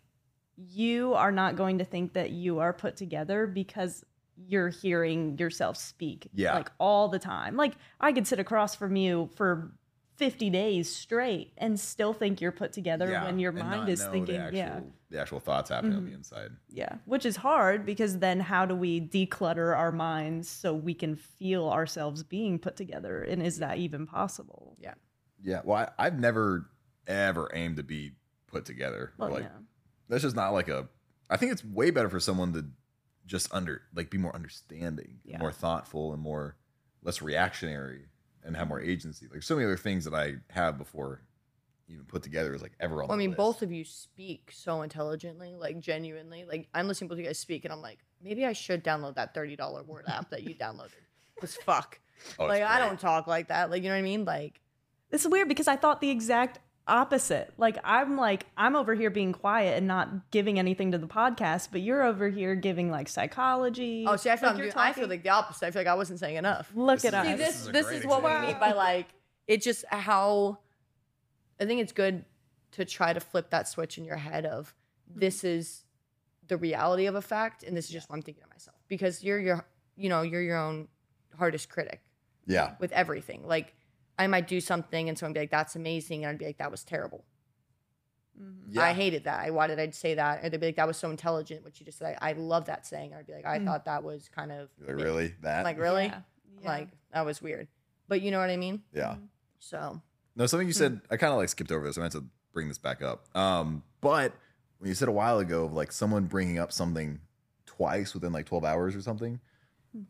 you are not going to think that you are put together because you're hearing yourself speak Yeah. like all the time. Like I could sit across from you for 50 days straight and still think you're put together when your mind is thinking, the actual, yeah. the actual thoughts happening on the mm-hmm. inside. Yeah, which is hard because then how do we declutter our minds so we can feel ourselves being put together? And is that even possible? Yeah. Yeah. Well, I, I've never ever aimed to be put together. Well, like yeah. that's just not like a. I think it's way better for someone to just under like be more understanding, Yeah. more thoughtful, and more less reactionary, and have more agency. Like so many other things that I have before even put together is like ever on. Well, I mean, list. both of you speak so intelligently, like genuinely. Like I'm listening to both of you guys speak, and I'm like, maybe I should download that thirty dollar word app that you downloaded. Cause fuck, Oh, like I don't talk like that. Like you know what I mean? Like It's weird because I thought the exact opposite. Like I'm like I'm over here being quiet and not giving anything to the podcast, but you're over here giving like psychology. oh, see, I feel Like, I'm you're I feel talking- like the opposite. I feel like I wasn't saying enough. Look This at is- us. See, This this is this is what we example. mean by like it just how I think it's good to try to flip that switch in your head of this mm-hmm. is the reality of a fact and this is just what I'm thinking to myself because you're your you know you're your own hardest critic Yeah. with everything like I might do something and someone be like that's amazing and I'd be like that was terrible Yeah. I hated that I why did I say that or they'd be like that was so intelligent what you just said I, I love that saying I'd be like I Mm. thought that was kind of like, really that. like really Yeah. Yeah. like that was weird but you know what I mean yeah. so No, something you said, I kind of like skipped over this. I meant to bring this back up. Um, but when you said a while ago of like someone bringing up something twice within like 12 hours or something,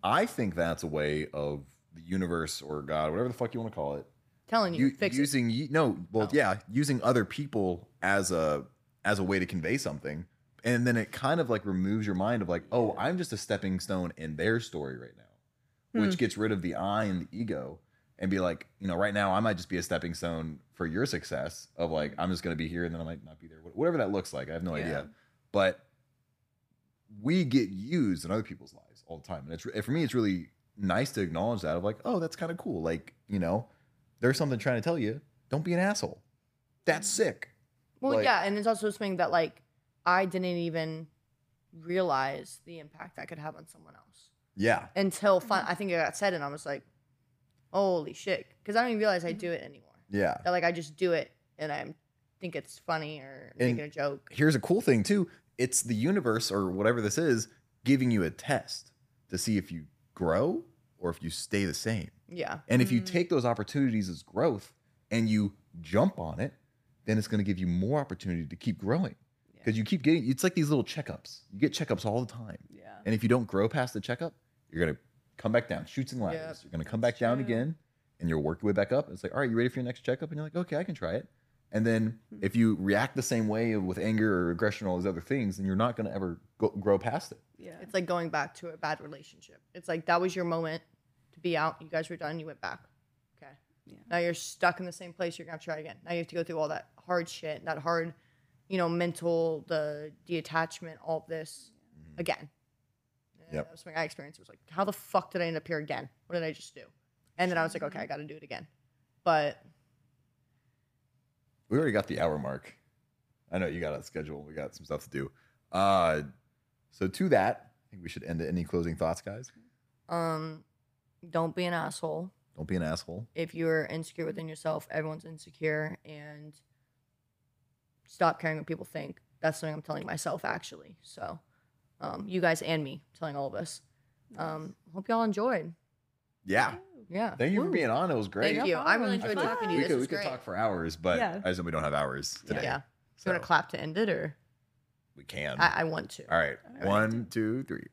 I think that's a way of the universe or God, whatever the fuck you want to call it, telling you, you, fix it. using you no, well, Oh. yeah, using other people as a as a way to convey something, and then it kind of like removes your mind of like, oh, I'm just a stepping stone in their story right now, hmm. which gets rid of the I and the ego, and be like, you know, right now I might just be a stepping stone for your success of like I'm just gonna be here and then I might not be there, whatever that looks like. I have no Yeah. idea, but we get used in other people's lives all the time, and it's for me, it's really nice to acknowledge that of like, oh, that's kind of cool, like you know there's something trying to tell you. Don't be an asshole. That's mm-hmm. sick. well, like- yeah, and it's also something that like I didn't even realize the impact that could have on someone else Yeah. until mm-hmm. fun, I think it got said, and I was like, holy shit, because I don't even realize I do mm-hmm. it anymore. Yeah. That like I just do it and I think it's funny or And- making a joke. Here's a cool thing too. It's the universe or whatever this is giving you a test to see if you grow or if you stay the same. Yeah, And if you mm. take those opportunities as growth and you jump on it, then it's going to give you more opportunity to keep growing. Because you keep getting, it's like these little checkups. You get checkups all the time. Yeah. And if you don't grow past the checkup, you're going to come back down, Chutes and Ladders. Yep, you're going to come back down true. again and you'll work your way back up. It's like, all right, you ready for your next checkup? And you're like, okay, I can try it. And then if you react the same way with anger or aggression, all these other things, then you're not going to ever go, grow past it. Yeah. it's like going back to a bad relationship. It's like that was your moment to be out. You guys were done. You went back. Okay. Yeah. Now you're stuck in the same place. You're gonna try again. Now you have to go through all that hard shit, that hard, you know, mental, the detachment, all of this again. And Mm-hmm. Yep. That was something I experienced. It was like, how the fuck did I end up here again? What did I just do? And then I was like, okay, I got to do it again. But We already got the hour mark. I know you got a schedule. We got some stuff to do. Uh, so to that, I think we should end it. Any closing thoughts, guys? um, don't be an asshole. Don't be an asshole. if you're insecure within yourself, everyone's insecure, and stop caring what people think. That's something I'm telling myself actually. So, um, you guys and me, telling all of us. Um, hope y'all enjoyed. Yeah. Yeah. Thank you for Woo. being on. It was great. Thank you. I really problem. enjoyed I feel talking to we you. This could, was we could great. talk for hours, but Yeah. I just know we don't have hours today. Yeah. So You want to clap to end it, or we can. I, I want to. All right. All right. One, two, three.